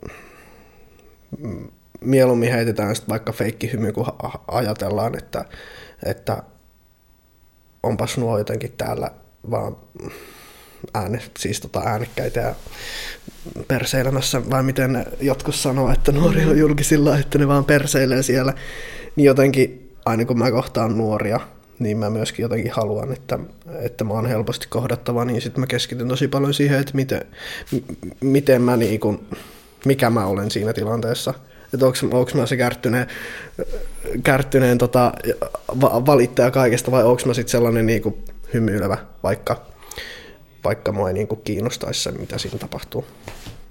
mieluummin heitetään sitten vaikka feikkihymy, kun ajatellaan, että, että onpas nuo jotenkin täällä vaan ääne, siis tota äänekkäitä ja perseilemässä, vai miten jotkut sanoo, että nuori on julkisilla, että ne vaan perseilee siellä, niin jotenkin aina kun mä kohtaan nuoria, niin mä myöskin jotenkin haluan, että, että mä oon helposti kohdattava, niin sitten mä keskityn tosi paljon siihen, että miten, miten mä niin kun, mikä mä olen siinä tilanteessa. Että onko, onko mä se kärttyneen, kärttyneen tota, valittaja kaikesta vai onko mä sitten sellainen niin kuin hymyilevä, vaikka, vaikka mua ei niin kuin kiinnostaisi se, mitä siinä tapahtuu.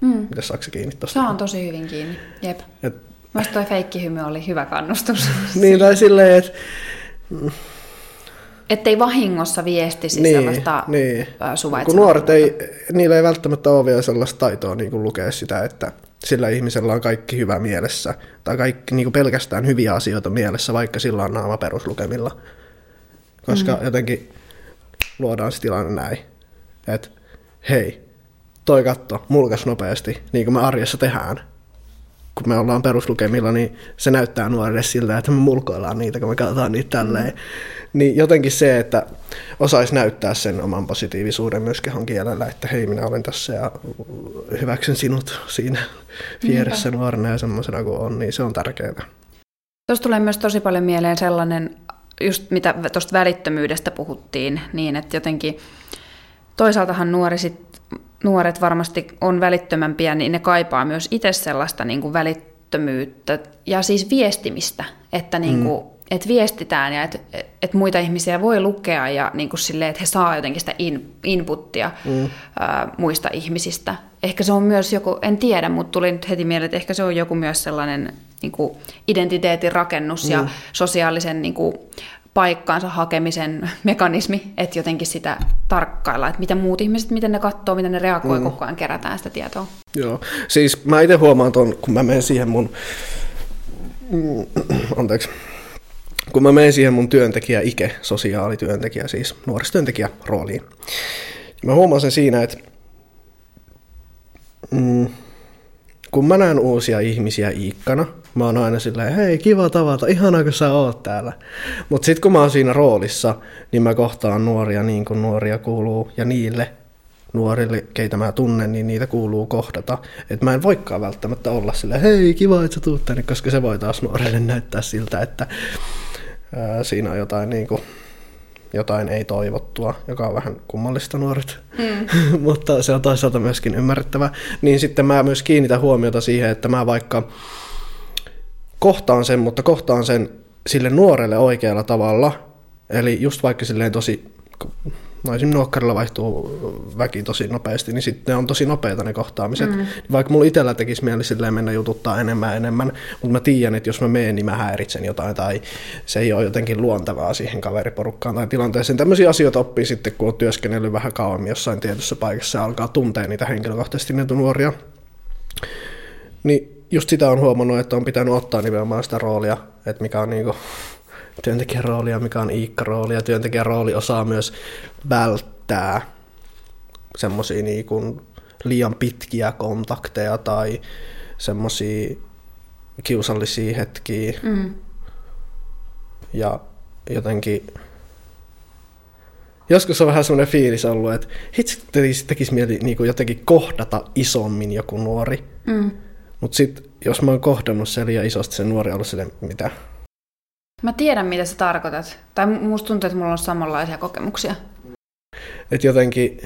Mm. Mitä saako se kiinni tosta? Saan tosi hyvin kiinni, jep. Et, Mielestäni toi feikkihymy oli hyvä kannustus. niin, tai silleen, että Ettei vahingossa viestisi niin, sellaista niin. Kun nuoret ei, niillä ei välttämättä ole vielä sellaista taitoa niin kuin lukea sitä, että sillä ihmisellä on kaikki hyvä mielessä, tai kaikki niin kuin pelkästään hyviä asioita mielessä, vaikka sillä on naama peruslukemilla. Koska mm. jotenkin luodaan se tilanne näin, että hei, toi katto, mulkas nopeasti, niin kuin me arjessa tehdään. Kun me ollaan peruslukemilla, niin se näyttää nuorille siltä, että me mulkoillaan niitä, kun me katsotaan niitä tälleen. Mm. Niin jotenkin se, että osaisi näyttää sen oman positiivisuuden myös kehon kielellä, että hei, minä olen tässä ja hyväksyn sinut siinä vieressä Niinpä. nuorena ja semmoisena kuin on, niin se on tärkeää. Tuossa tulee myös tosi paljon mieleen sellainen, just mitä tuosta välittömyydestä puhuttiin, niin että jotenkin toisaaltahan nuori sit, nuoret varmasti on välittömämpiä, niin ne kaipaa myös itse sellaista niin kuin välittömyyttä ja siis viestimistä, että niin kuin, mm että viestitään ja että et muita ihmisiä voi lukea ja niin kuin silleen, että he saa jotenkin sitä in, inputtia mm. ää, muista ihmisistä. Ehkä se on myös joku, en tiedä, mutta tuli nyt heti mieleen, että ehkä se on joku myös sellainen niin kuin identiteetin rakennus mm. ja sosiaalisen niin kuin, paikkaansa hakemisen mekanismi, että jotenkin sitä tarkkailla, että miten muut ihmiset, miten ne katsoo, miten ne reagoi, mm. koko ajan kerätään sitä tietoa. Joo, siis mä itse huomaan tuon, kun mä menen siihen mun, mm, anteeksi, kun mä menen siihen mun työntekijä Ike, sosiaalityöntekijä, siis nuorisotyöntekijä rooliin, mä huomaan sen siinä, että mm, kun mä näen uusia ihmisiä Iikkana, mä oon aina silleen, hei kiva tavata, ihanaa kun sä oot täällä. Mutta sitten kun mä oon siinä roolissa, niin mä kohtaan nuoria niin kuin nuoria kuuluu, ja niille nuorille, keitä mä tunnen, niin niitä kuuluu kohdata. Että mä en voikaan välttämättä olla silleen, hei kiva, että sä tuut tänne, koska se voi taas nuorelle näyttää siltä, että ää, siinä on jotain, niin kuin, jotain ei-toivottua, joka on vähän kummallista nuoret, mm. mutta se on toisaalta myöskin ymmärrettävä. Niin sitten mä myös kiinnitän huomiota siihen, että mä vaikka kohtaan sen, mutta kohtaan sen sille nuorelle oikealla tavalla, eli just vaikka silleen tosi no esimerkiksi nuokkarilla vaihtuu väki tosi nopeasti, niin sitten on tosi nopeita ne kohtaamiset. Mm. Vaikka mulla itsellä tekisi mieli silleen mennä jututtaa enemmän ja enemmän, mutta mä tiedän, että jos mä menen, niin mä häiritsen jotain tai se ei ole jotenkin luontevaa siihen kaveriporukkaan tai tilanteeseen. Tämmöisiä asioita oppii sitten, kun on työskennellyt vähän kauemmin jossain tietyssä paikassa ja alkaa tuntea niitä henkilökohtaisesti niitä nuoria. Niin just sitä on huomannut, että on pitänyt ottaa nimenomaan sitä roolia, että mikä on niinku työntekijän roolia, mikä on Iikka-rooli, ja työntekijän rooli osaa myös välttää semmoisia niin liian pitkiä kontakteja tai semmoisia kiusallisia hetkiä. Mm. Ja jotenkin joskus on vähän semmoinen fiilis ollut, että hitsi tekisi, tekisi mieli niin kuin jotenkin kohdata isommin joku nuori. Mm. Mutta sitten jos mä oon kohdannut sen liian isosti, se nuori on ollut silleen, mitä, Mä tiedän, mitä sä tarkoitat. Tai musta tuntuu, että mulla on samanlaisia kokemuksia. Että jotenkin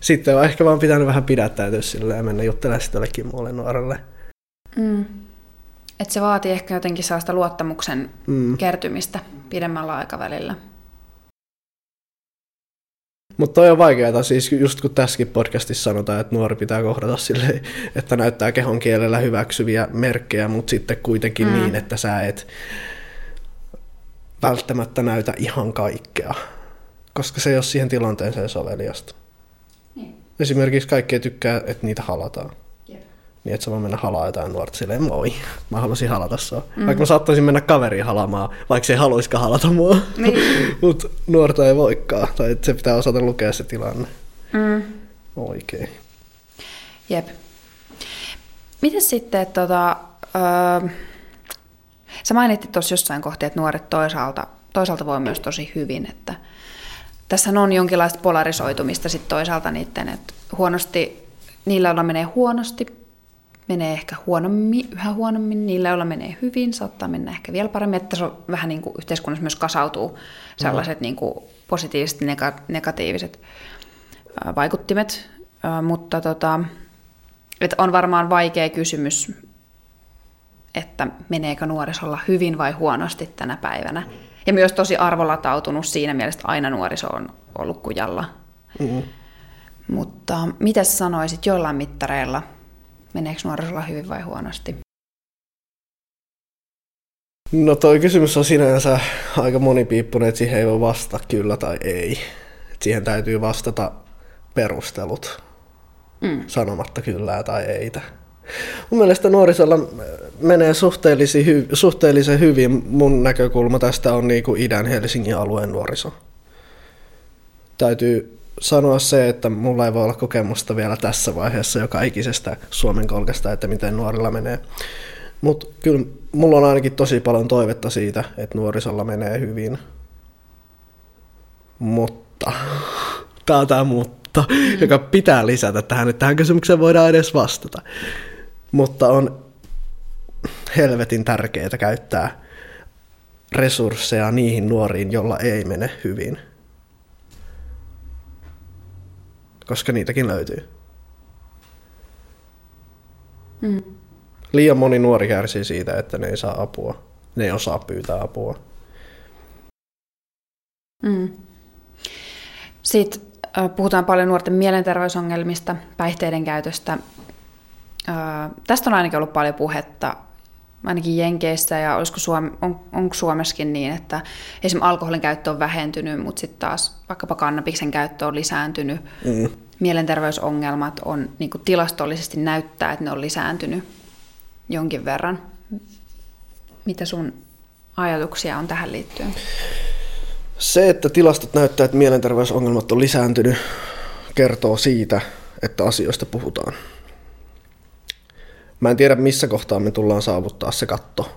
sitten on ehkä vaan pitänyt vähän pidättäytyä sille ja mennä juttelemaan sitten jollekin muulle nuorelle. Mm. Että se vaatii ehkä jotenkin sellaista luottamuksen mm. kertymistä pidemmällä aikavälillä. Mutta toi on vaikeaa, siis just kun tässäkin podcastissa sanotaan, että nuori pitää kohdata sille, että näyttää kehon kielellä hyväksyviä merkkejä, mutta sitten kuitenkin mm. niin, että sä et välttämättä näytä ihan kaikkea, koska se ei ole siihen tilanteeseen soveliasta. Niin. Esimerkiksi kaikkea tykkää, että niitä halataan. Yeah. Niin että sä voi mennä halaa jotain nuorta silleen, moi, mä haluaisin halata sua. Mm. Vaikka mä saattaisin mennä kaveriin halamaan, vaikka se ei haluaisikaan halata mua. Niin. Mutta nuorta ei voikaan, tai se pitää osata lukea se tilanne. Mm. Oikein. Jep. Miten sitten, että tota, öö, sä mainittit tuossa jossain kohti, että nuoret toisaalta, toisaalta voi myös tosi hyvin, että tässä on jonkinlaista polarisoitumista sitten toisaalta niiden, että huonosti, niillä, joilla menee huonosti, menee ehkä huonommin, yhä huonommin, niillä, joilla menee hyvin, saattaa mennä ehkä vielä paremmin, että se on vähän niin kuin yhteiskunnassa myös kasautuu sellaiset niin kuin positiiviset negatiiviset vaikuttimet, mutta tota, että on varmaan vaikea kysymys, että meneekö nuorisolla hyvin vai huonosti tänä päivänä. Ja myös tosi arvolatautunut siinä mielessä, että aina nuoriso on ollut kujalla. Mm-hmm. Mutta mitä sanoisit jollain mittareilla, meneekö nuorisolla hyvin vai huonosti? No toi kysymys on sinänsä aika monipiippunen, että siihen ei voi vastata kyllä tai ei. Et siihen täytyy vastata perustelut mm. sanomatta kyllä tai eitä. Mun mielestä nuorisolla menee suhteellisen, hy- suhteellisen hyvin. Mun näkökulma tästä on niin kuin idän Helsingin alueen nuoriso. Täytyy sanoa se, että mulla ei voi olla kokemusta vielä tässä vaiheessa joka ikisestä Suomen kolkasta, että miten nuorilla menee. Mutta kyllä mulla on ainakin tosi paljon toivetta siitä, että nuorisolla menee hyvin. Mutta, tää on tää mutta, mm. joka pitää lisätä tähän, että tähän kysymykseen voidaan edes vastata. Mutta on helvetin tärkeää käyttää resursseja niihin nuoriin, jolla ei mene hyvin. Koska niitäkin löytyy. Mm. Liian moni nuori kärsii siitä, että ne ei saa apua. Ne ei osaa pyytää apua. Mm. Sitten puhutaan paljon nuorten mielenterveysongelmista, päihteiden käytöstä. Tästä on ainakin ollut paljon puhetta ainakin Jenkeissä ja olisiko Suom- on, onko Suomessakin niin, että esimerkiksi alkoholin käyttö on vähentynyt, mutta sitten taas vaikkapa kannabiksen käyttö on lisääntynyt. Mm. Mielenterveysongelmat on niin tilastollisesti näyttää, että ne on lisääntynyt jonkin verran. Mitä sun ajatuksia on tähän liittyen? Se, että tilastot näyttää, että mielenterveysongelmat on lisääntynyt, kertoo siitä, että asioista puhutaan. Mä en tiedä, missä kohtaa me tullaan saavuttaa se katto,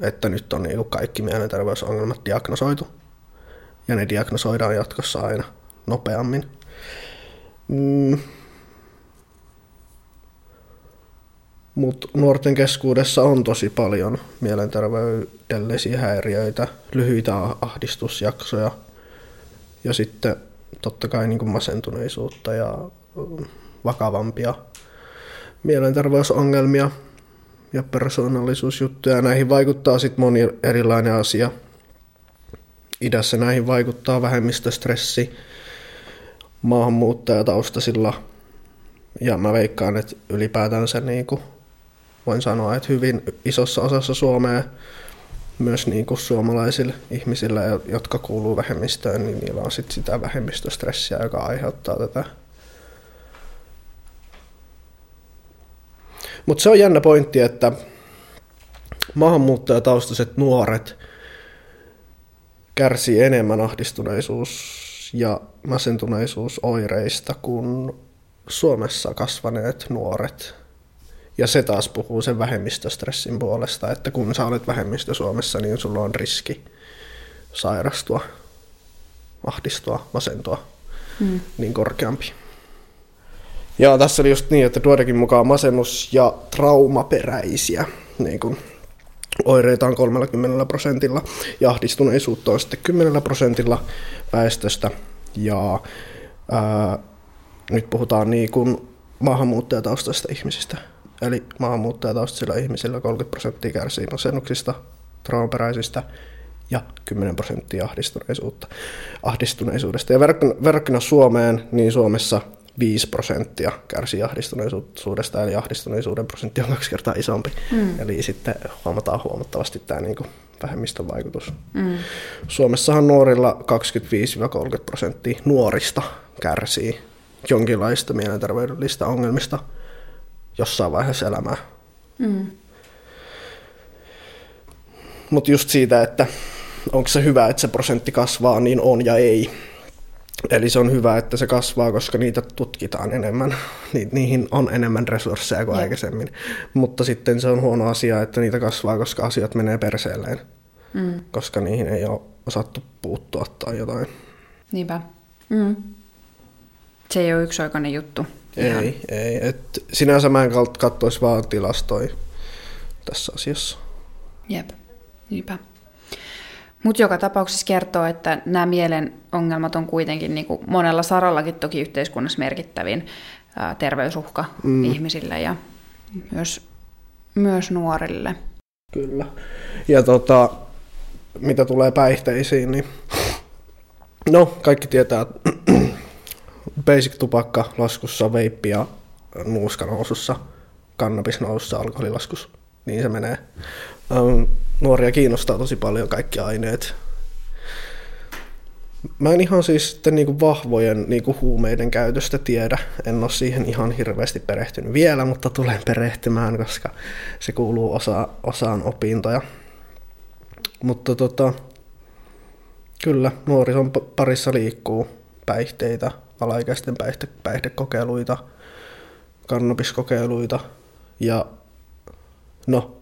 että nyt on niin kaikki mielenterveysongelmat diagnosoitu. Ja ne diagnosoidaan jatkossa aina nopeammin. Mm. Mutta nuorten keskuudessa on tosi paljon mielenterveydellisiä häiriöitä, lyhyitä ahdistusjaksoja ja sitten totta kai niin masentuneisuutta ja vakavampia mielenterveysongelmia ja persoonallisuusjuttuja. Näihin vaikuttaa sitten moni erilainen asia. Idässä näihin vaikuttaa vähemmistöstressi maahanmuuttajataustaisilla. Ja mä veikkaan, että ylipäätänsä niin kuin voin sanoa, että hyvin isossa osassa Suomea myös niin kuin suomalaisilla ihmisillä, jotka kuuluu vähemmistöön, niin niillä on sit sitä vähemmistöstressiä, joka aiheuttaa tätä Mutta se on jännä pointti, että maahanmuuttajataustaiset nuoret kärsii enemmän ahdistuneisuus- ja masentuneisuusoireista kuin Suomessa kasvaneet nuoret. Ja se taas puhuu sen vähemmistöstressin puolesta, että kun sä olet vähemmistö Suomessa, niin sulla on riski sairastua, ahdistua, masentua mm. niin korkeampi. Ja tässä oli just niin, että Duodekin mukaan masennus- ja traumaperäisiä niin kuin, oireita on 30 prosentilla ja ahdistuneisuutta on sitten 10 prosentilla väestöstä. Ja ää, nyt puhutaan niin kuin maahanmuuttajataustaisista ihmisistä. Eli maahanmuuttajataustaisilla ihmisillä 30 prosenttia kärsii masennuksista, traumaperäisistä ja 10 prosenttia ahdistuneisuutta, ahdistuneisuudesta. Ja verrattuna Suomeen, niin Suomessa 5 prosenttia kärsii ahdistuneisuudesta, eli ahdistuneisuuden prosentti on kaksi kertaa isompi. Mm. Eli sitten huomataan huomattavasti tämä niin kuin vähemmistön vaikutus. Mm. Suomessahan nuorilla 25-30 prosenttia nuorista kärsii jonkinlaista mielenterveydellistä ongelmista. jossain vaiheessa elämää. Mm. Mutta just siitä, että onko se hyvä, että se prosentti kasvaa, niin on ja ei. Eli se on hyvä, että se kasvaa, koska niitä tutkitaan enemmän. Ni- niihin on enemmän resursseja kuin ja. aikaisemmin. Mutta sitten se on huono asia, että niitä kasvaa, koska asiat menee perseelleen. Mm. Koska niihin ei ole osattu puuttua tai jotain. Niinpä. Mm. Se ei ole yksioikainen juttu. Ihan. Ei, ei. Et sinänsä mä en katsoisi vaan tilastoja tässä asiassa. Jep, niinpä. Mutta joka tapauksessa kertoo, että nämä mielen ongelmat on kuitenkin niin kuin monella sarallakin toki yhteiskunnassa merkittävin ää, terveysuhka mm. ihmisille ja myös, myös nuorille. Kyllä. Ja tota, mitä tulee päihteisiin, niin no kaikki tietää, basic tupakka laskussa, veippi ja nuuska nousussa, kannabis nousussa, alkoholilaskus, niin se menee. Nuoria kiinnostaa tosi paljon kaikki aineet. Mä en ihan siis sitten niinku vahvojen niinku huumeiden käytöstä tiedä. En ole siihen ihan hirveästi perehtynyt vielä, mutta tulen perehtymään, koska se kuuluu osa, osaan opintoja. Mutta tota, kyllä, nuorison parissa liikkuu päihteitä, alaikäisten päihde, päihdekokeiluita, kannabiskokeiluita ja no,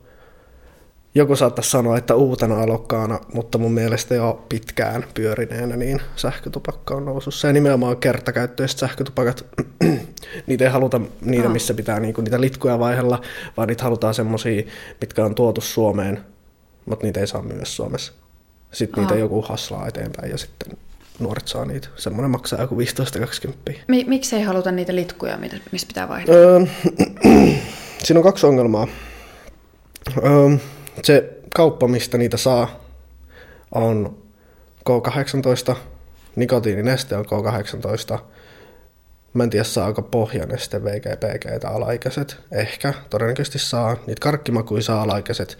joku saattaisi sanoa, että uutena alokkaana, mutta mun mielestä jo pitkään pyörineenä, niin sähkötupakka on nousussa. Ja nimenomaan kertakäyttöiset sähkötupakat, niitä ei haluta niitä, missä pitää niinku niitä litkuja vaihella, vaan niitä halutaan semmosia, mitkä on tuotu Suomeen, mutta niitä ei saa myydä Suomessa. Sitten Aha. niitä joku haslaa eteenpäin ja sitten nuoret saa niitä. Semmoinen maksaa joku 15-20. Mi- miksi ei haluta niitä litkuja, missä pitää vaihtaa? Öö, siinä on kaksi ongelmaa. Öö, se kauppa, mistä niitä saa, on K18, nikotiinineste on K18, Mä en tiedä saako pohjaneste VGPG alaikäiset. Ehkä, todennäköisesti saa. Niitä karkkimakuja saa alaikäiset,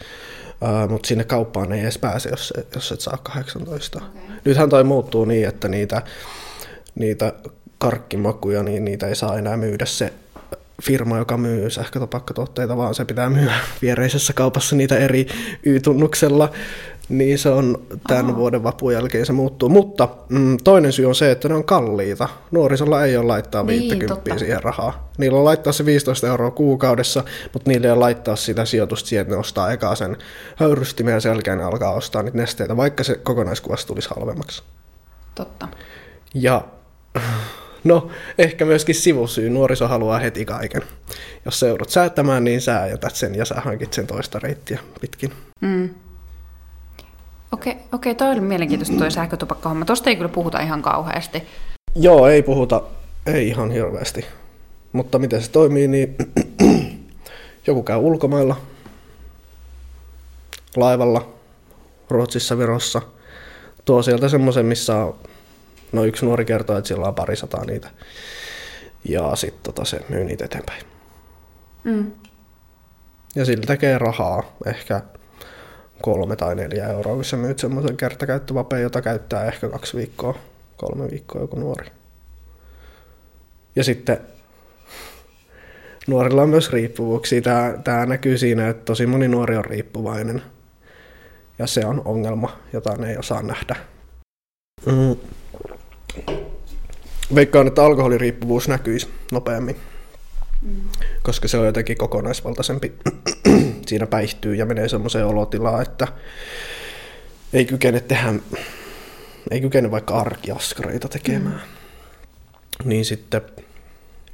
uh, mutta sinne kauppaan ei edes pääse, jos, jos et saa 18. Okay. Nythän toi muuttuu niin, että niitä, niitä karkkimakuja, niin niitä ei saa enää myydä se firma, joka myy sähkötupakkatuotteita, vaan se pitää myydä viereisessä kaupassa niitä eri Y-tunnuksella. Niin se on tämän Aha. vuoden vapun jälkeen se muuttuu. Mutta mm, toinen syy on se, että ne on kalliita. Nuorisolla ei ole laittaa 50 niin, siihen rahaa. Niillä on laittaa se 15 euroa kuukaudessa, mutta niillä ei ole laittaa sitä sijoitusta siihen, että ne ostaa ekaa sen höyrystimen ja selkeän ne alkaa ostaa niitä nesteitä, vaikka se kokonaiskuvasta tulisi halvemmaksi. Totta. Ja No, ehkä myöskin sivusyy. Nuoriso haluaa heti kaiken. Jos se joudut säätämään, niin sä jätät sen ja sä hankit sen toista reittiä pitkin. Mm. Okei, okay, okay, toi oli mielenkiintoista toi sähkötupakkahomma. Tosta ei kyllä puhuta ihan kauheasti. Joo, ei puhuta, ei ihan hirveästi. Mutta miten se toimii, niin joku käy ulkomailla, laivalla, Ruotsissa, Virossa, tuo sieltä semmoisen, missä on No yksi nuori kertoo, että sillä on pari sataa niitä. Ja sitten tota, se myy niitä eteenpäin. Mm. Ja sillä tekee rahaa ehkä kolme tai neljä euroa, kun sä myyt semmoisen kertakäyttövapeen, jota käyttää ehkä kaksi viikkoa, kolme viikkoa joku nuori. Ja sitten nuorilla on myös riippuvuuksia. Tämä, tämä näkyy siinä, että tosi moni nuori on riippuvainen. Ja se on ongelma, jota ne ei osaa nähdä. Mm veikkaan, että alkoholiriippuvuus näkyisi nopeammin, mm. koska se on jotenkin kokonaisvaltaisempi. Siinä päihtyy ja menee semmoiseen olotilaan, että ei kykene tehdä, ei kykene vaikka arkiaskareita tekemään. Mm. Niin sitten,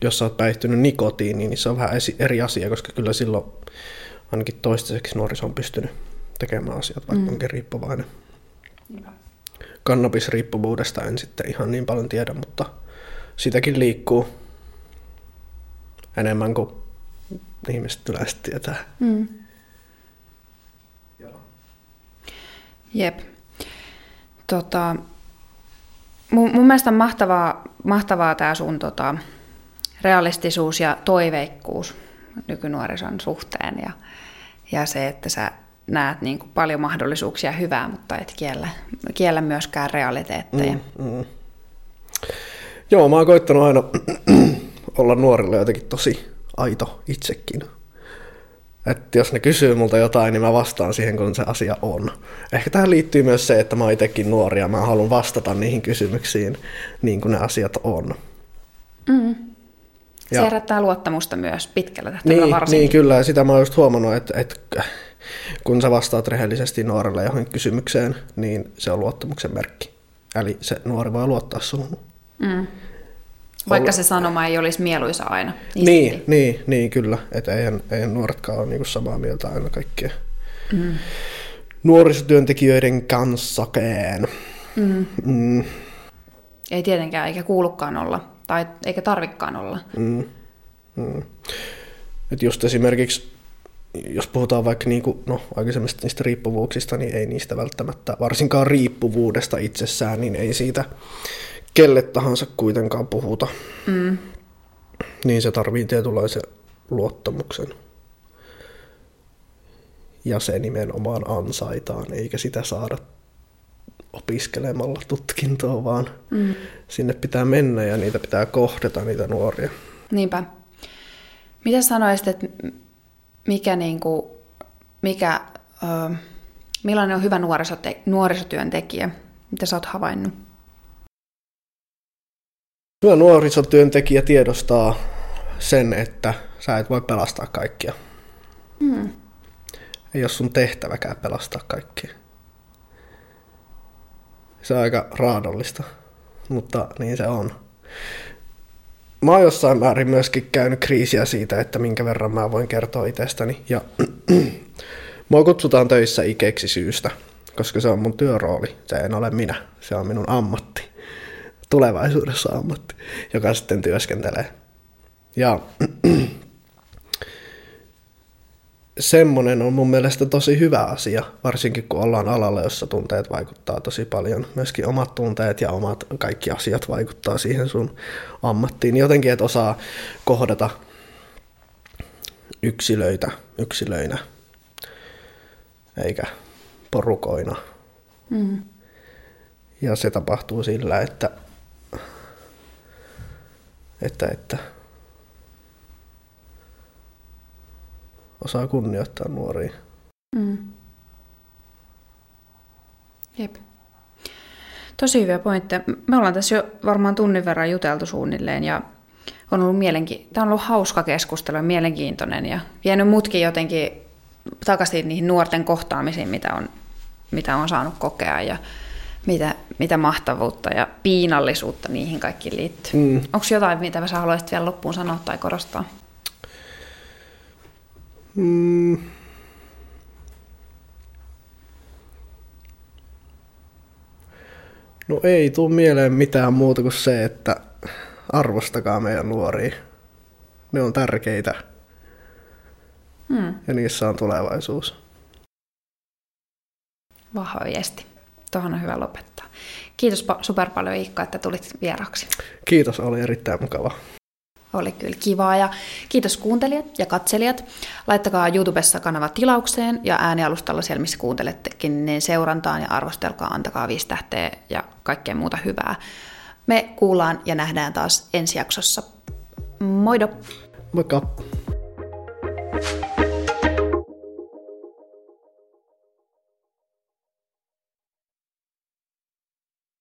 jos sä oot päihtynyt nikotiiniin, niin se on vähän eri asia, koska kyllä silloin ainakin toistaiseksi nuoriso on pystynyt tekemään asiat, vaikka mm. onkin riippuvainen. Hyvä kannabisriippuvuudesta en sitten ihan niin paljon tiedä, mutta sitäkin liikkuu enemmän kuin ihmiset yleensä tietää. Mm. Jep. Tota, mun, mun mielestä on mahtavaa, mahtavaa tämä sun tota, realistisuus ja toiveikkuus nykynuorison suhteen ja, ja se, että sä näet niin kuin paljon mahdollisuuksia hyvää, mutta et kiellä, kiellä myöskään realiteetteja. Mm, mm. Joo, mä oon koittanut aina olla nuorille jotenkin tosi aito itsekin. Että jos ne kysyy multa jotain, niin mä vastaan siihen, kun se asia on. Ehkä tähän liittyy myös se, että mä oon itsekin nuori ja mä haluan vastata niihin kysymyksiin niin kuin ne asiat on. Mm. Se ja. herättää luottamusta myös pitkällä tähtäimellä niin, varsinkin. Niin, kyllä. Ja sitä mä oon just huomannut, että, että kun sä vastaat rehellisesti nuorelle johonkin kysymykseen, niin se on luottamuksen merkki. Eli se nuori voi luottaa suhun. Mm. Vaikka se sanoma ei olisi mieluisa aina. Niin, niin, niin, niin kyllä. Että eihän, eihän nuoretkaan ole niin samaa mieltä aina kaikkea. Mm. Nuorisotyöntekijöiden kanssakään. Mm. Mm. Ei tietenkään, eikä kuulukaan olla. Tai eikä tarvikkaan olla. Mm. Mm. Et just esimerkiksi, jos puhutaan vaikka niinku, no, aikaisemmista niistä riippuvuuksista, niin ei niistä välttämättä, varsinkaan riippuvuudesta itsessään, niin ei siitä kelle tahansa kuitenkaan puhuta. Mm. Niin se tarvii tietynlaisen luottamuksen. Ja se nimenomaan ansaitaan, eikä sitä saada opiskelemalla tutkintoa, vaan mm. sinne pitää mennä ja niitä pitää kohdata, niitä nuoria. Niinpä. Mitä sanoisit, että mikä, niin kuin, mikä, ö, millainen on hyvä nuorisote- nuorisotyöntekijä? Mitä sä oot havainnut? Hyvä nuorisotyöntekijä tiedostaa sen, että sä et voi pelastaa kaikkia. Mm. Ei ole sun tehtäväkään pelastaa kaikkia. Se on aika raadollista, mutta niin se on. Mä oon jossain määrin myöskin käynyt kriisiä siitä, että minkä verran mä voin kertoa itsestäni. Ja mua kutsutaan töissä ikeksi syystä, koska se on mun työrooli. Se en ole minä, se on minun ammatti tulevaisuudessa ammatti, joka sitten työskentelee. Ja semmoinen on mun mielestä tosi hyvä asia, varsinkin kun ollaan alalla, jossa tunteet vaikuttaa tosi paljon. Myöskin omat tunteet ja omat kaikki asiat vaikuttaa siihen sun ammattiin. Jotenkin, että osaa kohdata yksilöitä yksilöinä, eikä porukoina. Mm. Ja se tapahtuu sillä, että että, että osaa kunnioittaa nuoria. Mm. Jep. Tosi hyviä pointteja. Me ollaan tässä jo varmaan tunnin verran juteltu suunnilleen ja on ollut mielenki- Tämä on ollut hauska keskustelu ja mielenkiintoinen ja vienyt mutkin jotenkin takaisin niihin nuorten kohtaamisiin, mitä on, mitä on saanut kokea ja mitä, mitä mahtavuutta ja piinallisuutta niihin kaikkiin liittyy. Mm. Onko jotain, mitä sä haluaisit vielä loppuun sanoa tai korostaa? Mm. No ei tule mieleen mitään muuta kuin se, että arvostakaa meidän nuoria. Ne on tärkeitä. Hmm. Ja niissä on tulevaisuus. Vahva viesti. Tuohon on hyvä lopettaa. Kiitos super paljon Iikka, että tulit vieraksi. Kiitos, oli erittäin mukava. Oli kyllä kivaa ja kiitos kuuntelijat ja katselijat. Laittakaa YouTubessa kanava tilaukseen ja äänialustalla siellä, missä kuuntelettekin, niin seurantaan ja arvostelkaa, antakaa viisi tähteä ja kaikkea muuta hyvää. Me kuullaan ja nähdään taas ensi jaksossa. Moido! Moikka!